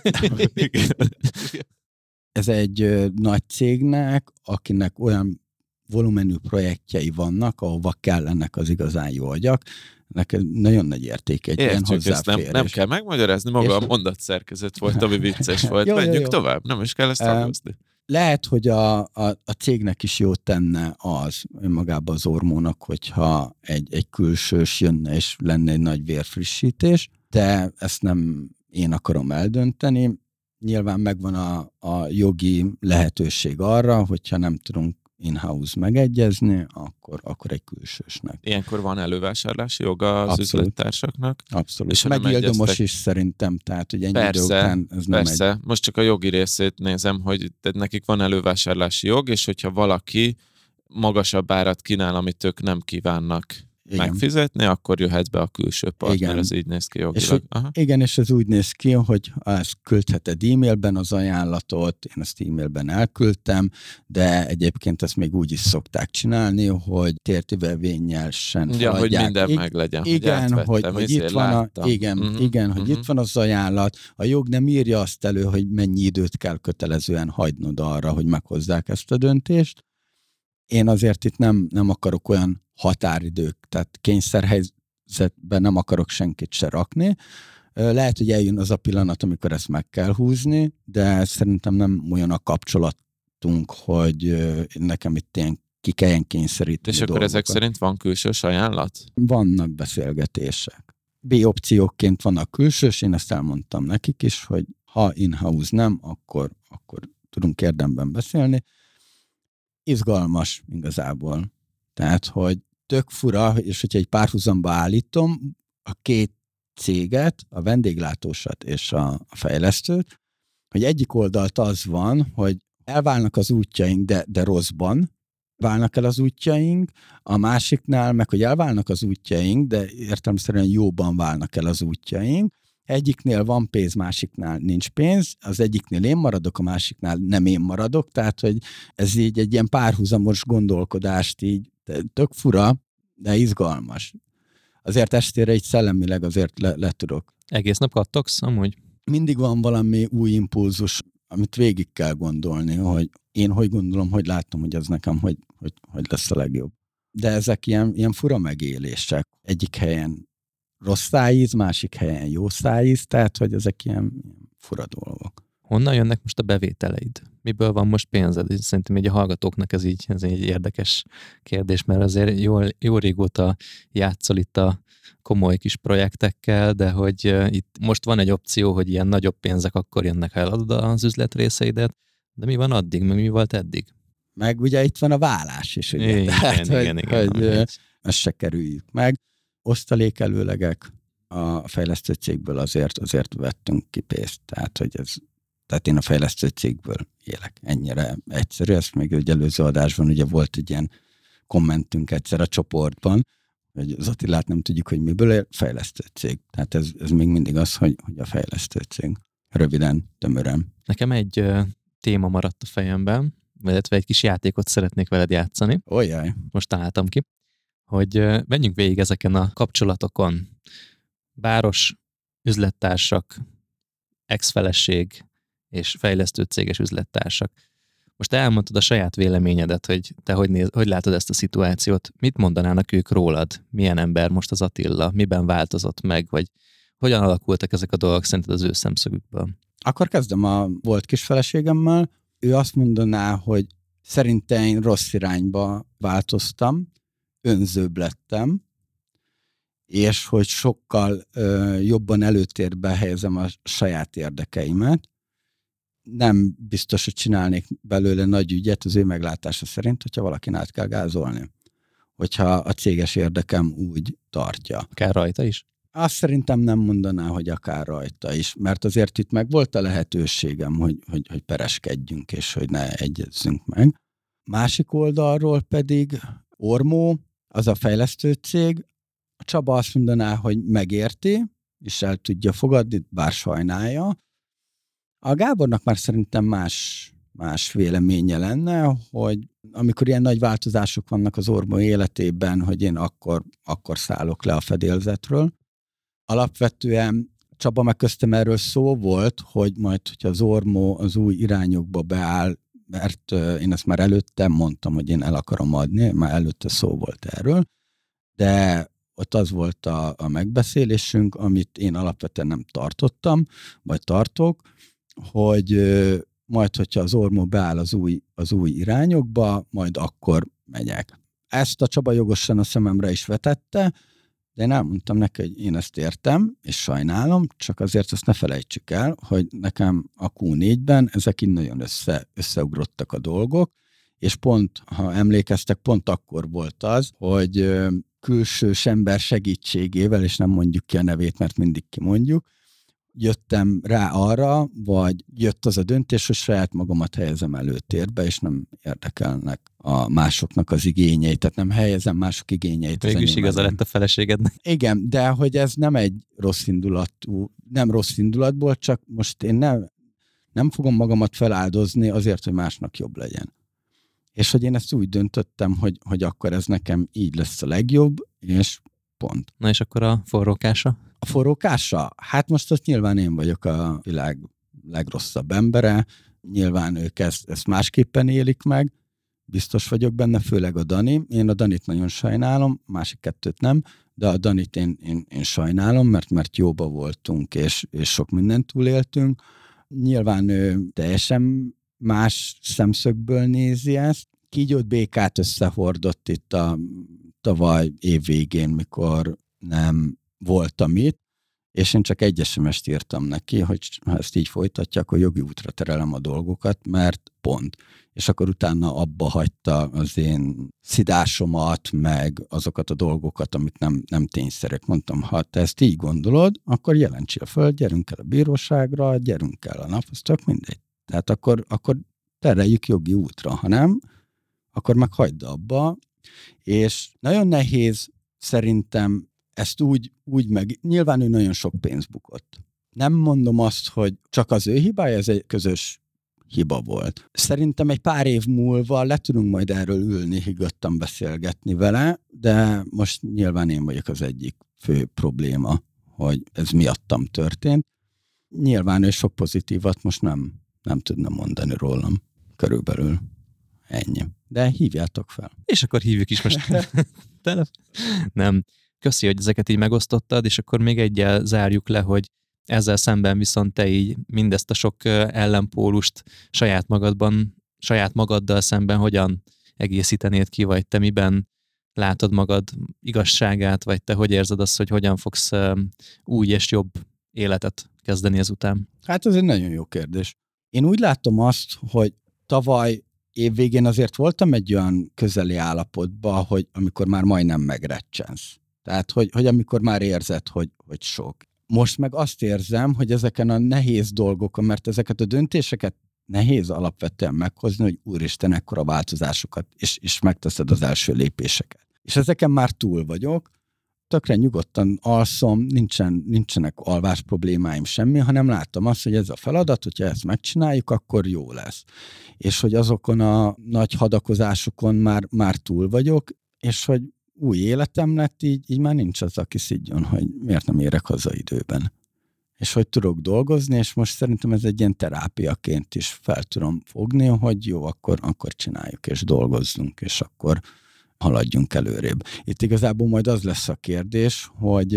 Ez egy nagy cégnek, akinek olyan volumenű projektjei vannak, ahova kellenek az igazán jó agyak, neked nagyon nagy érték egy Értjük, ilyen ezt nem, nem kell megmagyarázni, maga és... a mondatszerkezet volt, ami vicces volt. jó, Menjünk jó, jó. tovább, nem is kell ezt hangozni. Lehet, hogy a, a, a cégnek is jót tenne az önmagában az ormónak, hogyha egy, egy külsős jönne és lenne egy nagy vérfrissítés, de ezt nem én akarom eldönteni nyilván megvan a, a jogi lehetőség arra, hogyha nem tudunk in-house megegyezni, akkor, akkor egy külsősnek. Ilyenkor van elővásárlási joga az Abszolút. üzlettársaknak? Abszolút. És Meg Ildomos is szerintem, tehát hogy ennyi persze, idő után ez nem Persze, egy... most csak a jogi részét nézem, hogy nekik van elővásárlási jog, és hogyha valaki magasabb árat kínál, amit ők nem kívánnak igen. megfizetni, akkor jöhet be a külső partner, igen. ez így néz ki jogilag. És, hogy, Aha. Igen, és ez úgy néz ki, hogy ezt küldheted e-mailben az ajánlatot, én ezt e-mailben elküldtem, de egyébként ezt még úgy is szokták csinálni, hogy tértivelvénnyel sem Ja, hogy minden meg legyen. Igen, hogy, hogy, hogy itt van a, igen, uh-huh, igen, uh-huh. hogy itt mhm. van az ajánlat. A jog nem írja azt elő, hogy mennyi időt kell kötelezően hagynod arra, hogy meghozzák ezt a döntést. Én azért itt nem, nem akarok olyan határidők, tehát kényszerhelyzetben nem akarok senkit se rakni. Lehet, hogy eljön az a pillanat, amikor ezt meg kell húzni, de szerintem nem olyan a kapcsolatunk, hogy nekem itt ilyen ki kelljen kényszeríteni És akkor dolgokat. ezek szerint van külsős ajánlat? Vannak beszélgetések. B opcióként van a külsős, én ezt elmondtam nekik is, hogy ha in-house nem, akkor, akkor tudunk érdemben beszélni. Izgalmas igazából. Tehát, hogy tök fura, és hogyha egy párhuzamba állítom, a két céget, a vendéglátósat és a fejlesztőt, hogy egyik oldalt az van, hogy elválnak az útjaink, de, de rosszban válnak el az útjaink, a másiknál meg, hogy elválnak az útjaink, de értelemszerűen jóban válnak el az útjaink, egyiknél van pénz, másiknál nincs pénz, az egyiknél én maradok, a másiknál nem én maradok, tehát, hogy ez így egy ilyen párhuzamos gondolkodást így tök fura, de izgalmas. Azért estére így szellemileg azért le, le tudok. Egész nap kattogsz amúgy? Mindig van valami új impulzus, amit végig kell gondolni, hogy én hogy gondolom, hogy látom, hogy ez nekem hogy, hogy, hogy lesz a legjobb. De ezek ilyen, ilyen fura megélések. Egyik helyen rossz szájíz, másik helyen jó szájíz, tehát hogy ezek ilyen, fura dolgok. Honnan jönnek most a bevételeid? Miből van most pénzed? Szerintem így a hallgatóknak ez így ez egy érdekes kérdés, mert azért jó, jó régóta játszol itt a komoly kis projektekkel, de hogy itt most van egy opció, hogy ilyen nagyobb pénzek akkor jönnek, ha eladod az üzlet részeidet, de mi van addig, meg mi volt eddig? Meg ugye itt van a vállás is, ugye? Igen, Tehát, igen, hogy, igen, hogy igen. ezt se kerüljük meg. Osztalékelőlegek a fejlesztő cégből azért, azért vettünk ki pénzt. Tehát, hogy ez tehát én a fejlesztő cégből élek. Ennyire egyszerű. Ezt még egy előző adásban ugye volt egy ilyen kommentünk egyszer a csoportban, hogy az Attilát nem tudjuk, hogy miből él, fejlesztő cég. Tehát ez, ez még mindig az, hogy, hogy a fejlesztő cég. Röviden, tömören. Nekem egy téma maradt a fejemben, illetve egy kis játékot szeretnék veled játszani. Olyaj. Most találtam ki, hogy menjünk végig ezeken a kapcsolatokon. Város, üzlettársak, ex-feleség, és fejlesztő céges üzlettársak. Most elmondtad a saját véleményedet, hogy te hogy, néz, hogy látod ezt a szituációt. Mit mondanának ők rólad? Milyen ember most az Attila? Miben változott meg? Vagy hogyan alakultak ezek a dolgok szerinted az ő szemszögükből? Akkor kezdem a volt kis feleségemmel. Ő azt mondaná, hogy szerintem én rossz irányba változtam, önzőbb lettem, és hogy sokkal ö, jobban előtérbe helyezem a saját érdekeimet, nem biztos, hogy csinálnék belőle nagy ügyet az ő meglátása szerint, hogyha valakin át kell gázolni. Hogyha a céges érdekem úgy tartja. Akár rajta is? Azt szerintem nem mondaná, hogy akár rajta is, mert azért itt meg volt a lehetőségem, hogy, hogy, hogy pereskedjünk, és hogy ne egyezzünk meg. Másik oldalról pedig Ormó, az a fejlesztő cég, a Csaba azt mondaná, hogy megérti, és el tudja fogadni, bár sajnálja, a Gábornak már szerintem más, más véleménye lenne, hogy amikor ilyen nagy változások vannak az Ormó életében, hogy én akkor, akkor szállok le a fedélzetről. Alapvetően Csaba meg köztem erről szó volt, hogy majd, hogyha az Ormó az új irányokba beáll, mert én ezt már előtte mondtam, hogy én el akarom adni, már előtte szó volt erről, de ott az volt a, a megbeszélésünk, amit én alapvetően nem tartottam, vagy tartok, hogy majd, hogyha az ormó beáll az új, az új irányokba, majd akkor megyek. Ezt a Csaba jogosan a szememre is vetette, de én elmondtam neki, hogy én ezt értem, és sajnálom, csak azért azt ne felejtsük el, hogy nekem a Q4-ben ezek így nagyon össze, összeugrottak a dolgok, és pont, ha emlékeztek, pont akkor volt az, hogy külsős ember segítségével, és nem mondjuk ki a nevét, mert mindig kimondjuk, jöttem rá arra, vagy jött az a döntés, hogy saját magamat helyezem előtérbe, és nem érdekelnek a másoknak az igényeit, tehát nem helyezem mások igényeit. Végülis igaza lett a feleségednek. Igen, de hogy ez nem egy rossz indulatú, nem rossz indulatból, csak most én nem, nem fogom magamat feláldozni azért, hogy másnak jobb legyen. És hogy én ezt úgy döntöttem, hogy, hogy akkor ez nekem így lesz a legjobb, és pont. Na és akkor a forrókása? A forrókása? Hát most azt nyilván én vagyok a világ legrosszabb embere, nyilván ők ezt, ezt másképpen élik meg, biztos vagyok benne, főleg a Dani. Én a Danit nagyon sajnálom, másik kettőt nem, de a Danit én, én, én sajnálom, mert, mert jóba voltunk, és, és sok mindent túléltünk. Nyilván ő teljesen más szemszögből nézi ezt. Kígyót békát összehordott itt a tavaly év végén, mikor nem voltam itt, és én csak egy sms írtam neki, hogy ha ezt így folytatja, akkor jogi útra terelem a dolgokat, mert pont. És akkor utána abba hagyta az én szidásomat, meg azokat a dolgokat, amit nem, nem tényszerek. Mondtam, ha te ezt így gondolod, akkor jelentsél föl, gyerünk el a bíróságra, gyerünk el a nap, az tök mindegy. Tehát akkor, akkor tereljük jogi útra, ha nem, akkor meg hagyd abba, és nagyon nehéz szerintem ezt úgy, úgy meg, nyilván ő nagyon sok pénz bukott. Nem mondom azt, hogy csak az ő hibája, ez egy közös hiba volt. Szerintem egy pár év múlva le tudunk majd erről ülni, higgadtan beszélgetni vele, de most nyilván én vagyok az egyik fő probléma, hogy ez miattam történt. Nyilván ő sok pozitívat most nem, nem tudna mondani rólam körülbelül. Ennyi. De hívjátok fel. És akkor hívjuk is most. nem. Köszi, hogy ezeket így megosztottad, és akkor még egyel zárjuk le, hogy ezzel szemben viszont te így mindezt a sok ellenpólust saját magadban, saját magaddal szemben hogyan egészítenéd ki, vagy te miben látod magad igazságát, vagy te hogy érzed azt, hogy hogyan fogsz új és jobb életet kezdeni ezután? Hát ez egy nagyon jó kérdés. Én úgy látom azt, hogy tavaly évvégén azért voltam egy olyan közeli állapotban, hogy amikor már majdnem megrecsensz. Tehát, hogy, hogy amikor már érzed, hogy, hogy sok. Most meg azt érzem, hogy ezeken a nehéz dolgokon, mert ezeket a döntéseket nehéz alapvetően meghozni, hogy úristen, ekkora változásokat, és, és megteszed az első lépéseket. És ezeken már túl vagyok, tökre nyugodtan alszom, nincsen, nincsenek alvás problémáim semmi, hanem láttam azt, hogy ez a feladat, hogyha ezt megcsináljuk, akkor jó lesz. És hogy azokon a nagy hadakozásokon már, már túl vagyok, és hogy új életem lett, így, így már nincs az, aki szidjon, hogy miért nem érek haza időben. És hogy tudok dolgozni, és most szerintem ez egy ilyen terápiaként is fel tudom fogni, hogy jó, akkor, akkor csináljuk, és dolgozzunk, és akkor haladjunk előrébb. Itt igazából majd az lesz a kérdés, hogy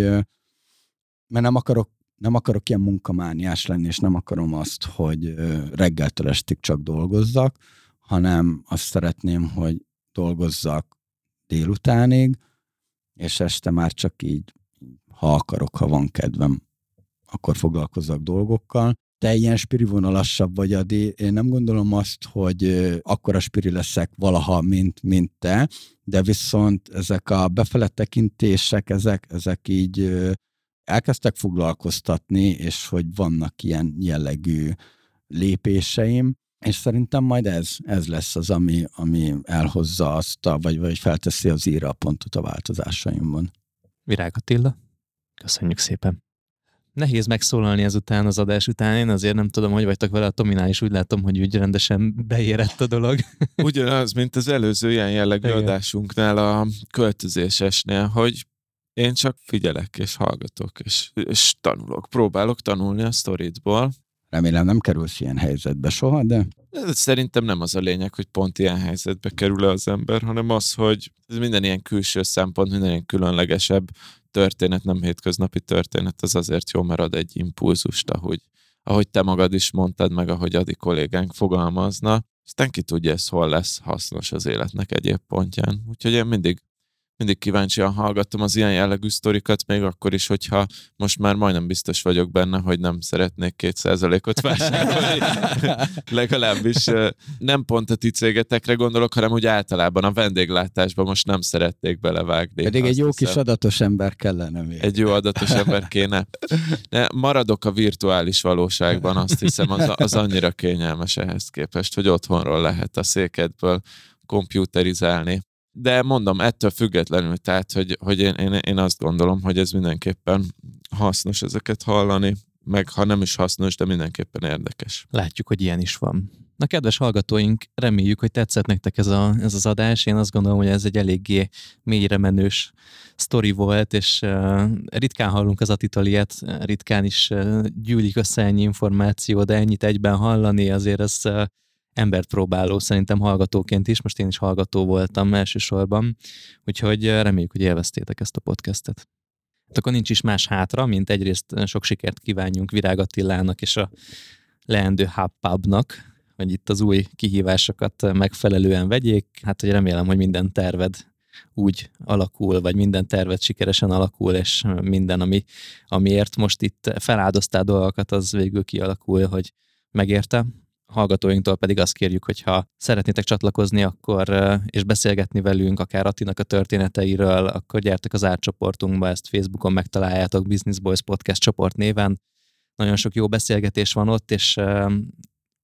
mert nem akarok, nem akarok ilyen munkamániás lenni, és nem akarom azt, hogy reggeltől estig csak dolgozzak, hanem azt szeretném, hogy dolgozzak délutánig, és este már csak így, ha akarok, ha van kedvem, akkor foglalkozzak dolgokkal. Te ilyen spiri vonalassabb vagy, Adi. Én nem gondolom azt, hogy akkora spiri leszek valaha, mint, mint te, de viszont ezek a befele tekintések, ezek, ezek így elkezdtek foglalkoztatni, és hogy vannak ilyen jellegű lépéseim, és szerintem majd ez, ez lesz az, ami, ami elhozza azt, a, vagy, vagy felteszi az íra a pontot a változásaimban. Virág Attila, köszönjük szépen. Nehéz megszólalni ezután az adás után, én azért nem tudom, hogy vagytok vele a Tominál, és úgy látom, hogy úgy rendesen beérett a dolog. Ugyanaz, mint az előző ilyen jellegű Igen. adásunknál a költözésesnél, hogy én csak figyelek és hallgatok, és, és tanulok, próbálok tanulni a sztoritból, Remélem nem kerülsz ilyen helyzetbe soha, de... Szerintem nem az a lényeg, hogy pont ilyen helyzetbe kerül az ember, hanem az, hogy ez minden ilyen külső szempont, minden ilyen különlegesebb történet, nem hétköznapi történet, az azért jó, mert ad egy impulzust, ahogy, ahogy te magad is mondtad, meg ahogy Adi kollégánk fogalmazna. Aztán ki tudja, ez hol lesz hasznos az életnek egyéb pontján. Úgyhogy én mindig mindig kíváncsian hallgattam az ilyen jellegű sztorikat, még akkor is, hogyha most már majdnem biztos vagyok benne, hogy nem szeretnék két százalékot vásárolni. Legalábbis nem pont a ti cégetekre gondolok, hanem úgy általában a vendéglátásban most nem szerették belevágni. Pedig egy jó hiszem. kis adatos ember kellene még. Egy jó adatos ember kéne. De maradok a virtuális valóságban, azt hiszem, az, az annyira kényelmes ehhez képest, hogy otthonról lehet a székedből komputerizálni de mondom, ettől függetlenül, tehát, hogy, hogy én, én, én azt gondolom, hogy ez mindenképpen hasznos ezeket hallani, meg ha nem is hasznos, de mindenképpen érdekes. Látjuk, hogy ilyen is van. Na, kedves hallgatóink, reméljük, hogy tetszett nektek ez, a, ez az adás. Én azt gondolom, hogy ez egy eléggé mélyre menős sztori volt, és uh, ritkán hallunk az Attitól ritkán is uh, gyűlik össze ennyi információ, de ennyit egyben hallani, azért ez uh, embert próbáló, szerintem hallgatóként is, most én is hallgató voltam elsősorban, úgyhogy reméljük, hogy élveztétek ezt a podcastet. Hát akkor nincs is más hátra, mint egyrészt sok sikert kívánjunk Virág Attilának és a leendő Hubpubnak, hogy itt az új kihívásokat megfelelően vegyék. Hát, hogy remélem, hogy minden terved úgy alakul, vagy minden terved sikeresen alakul, és minden, ami, amiért most itt feláldoztál dolgokat, az végül kialakul, hogy megérte hallgatóinktól pedig azt kérjük, hogy ha szeretnétek csatlakozni, akkor és beszélgetni velünk, akár Attinak a történeteiről, akkor gyertek az átcsoportunkba, ezt Facebookon megtaláljátok, Business Boys Podcast csoport néven. Nagyon sok jó beszélgetés van ott, és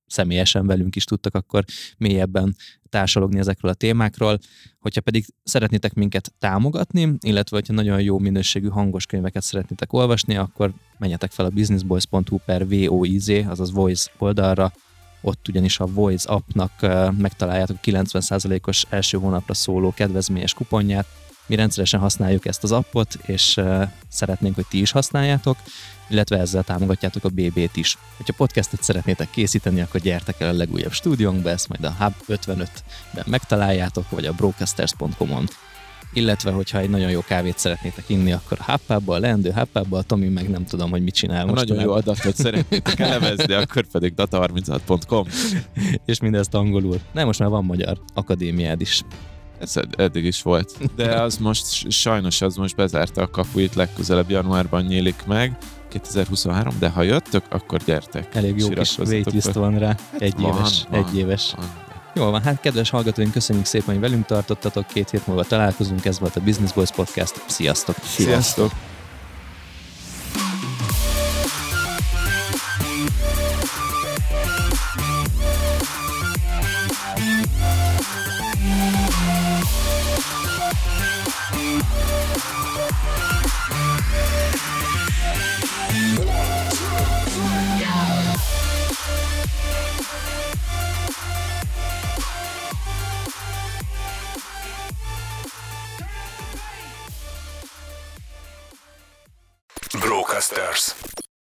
személyesen velünk is tudtak akkor mélyebben társalogni ezekről a témákról. Hogyha pedig szeretnétek minket támogatni, illetve hogyha nagyon jó minőségű hangos könyveket szeretnétek olvasni, akkor menjetek fel a businessboys.hu per VOIZ, azaz Voice oldalra, ott ugyanis a Voice appnak megtaláljátok 90%-os első hónapra szóló kedvezményes kuponját. Mi rendszeresen használjuk ezt az appot, és szeretnénk, hogy ti is használjátok, illetve ezzel támogatjátok a BB-t is. Hogyha podcastet szeretnétek készíteni, akkor gyertek el a legújabb stúdiónkba, ezt majd a Hub 55-ben megtaláljátok, vagy a brocasters.com-on illetve hogyha egy nagyon jó kávét szeretnétek inni, akkor háppába, a leendő háppába, a Tomi meg nem tudom, hogy mit csinál. Most nagyon jó adatot szeretnétek elevezni, akkor pedig data36.com. És mindezt angolul. Nem, most már van magyar akadémiád is. Ez eddig is volt. De az most, sajnos az most bezárta a kapuit, legközelebb januárban nyílik meg. 2023, de ha jöttök, akkor gyertek. Elég jó kis waitlist van rá. Egy van, éves. Van, egy éves. Van. Jó van, hát kedves hallgatóink, köszönjük szépen, hogy velünk tartottatok. Két hét múlva találkozunk, ez volt a Business Boys Podcast. Sziasztok! Sziasztok! Brocasters.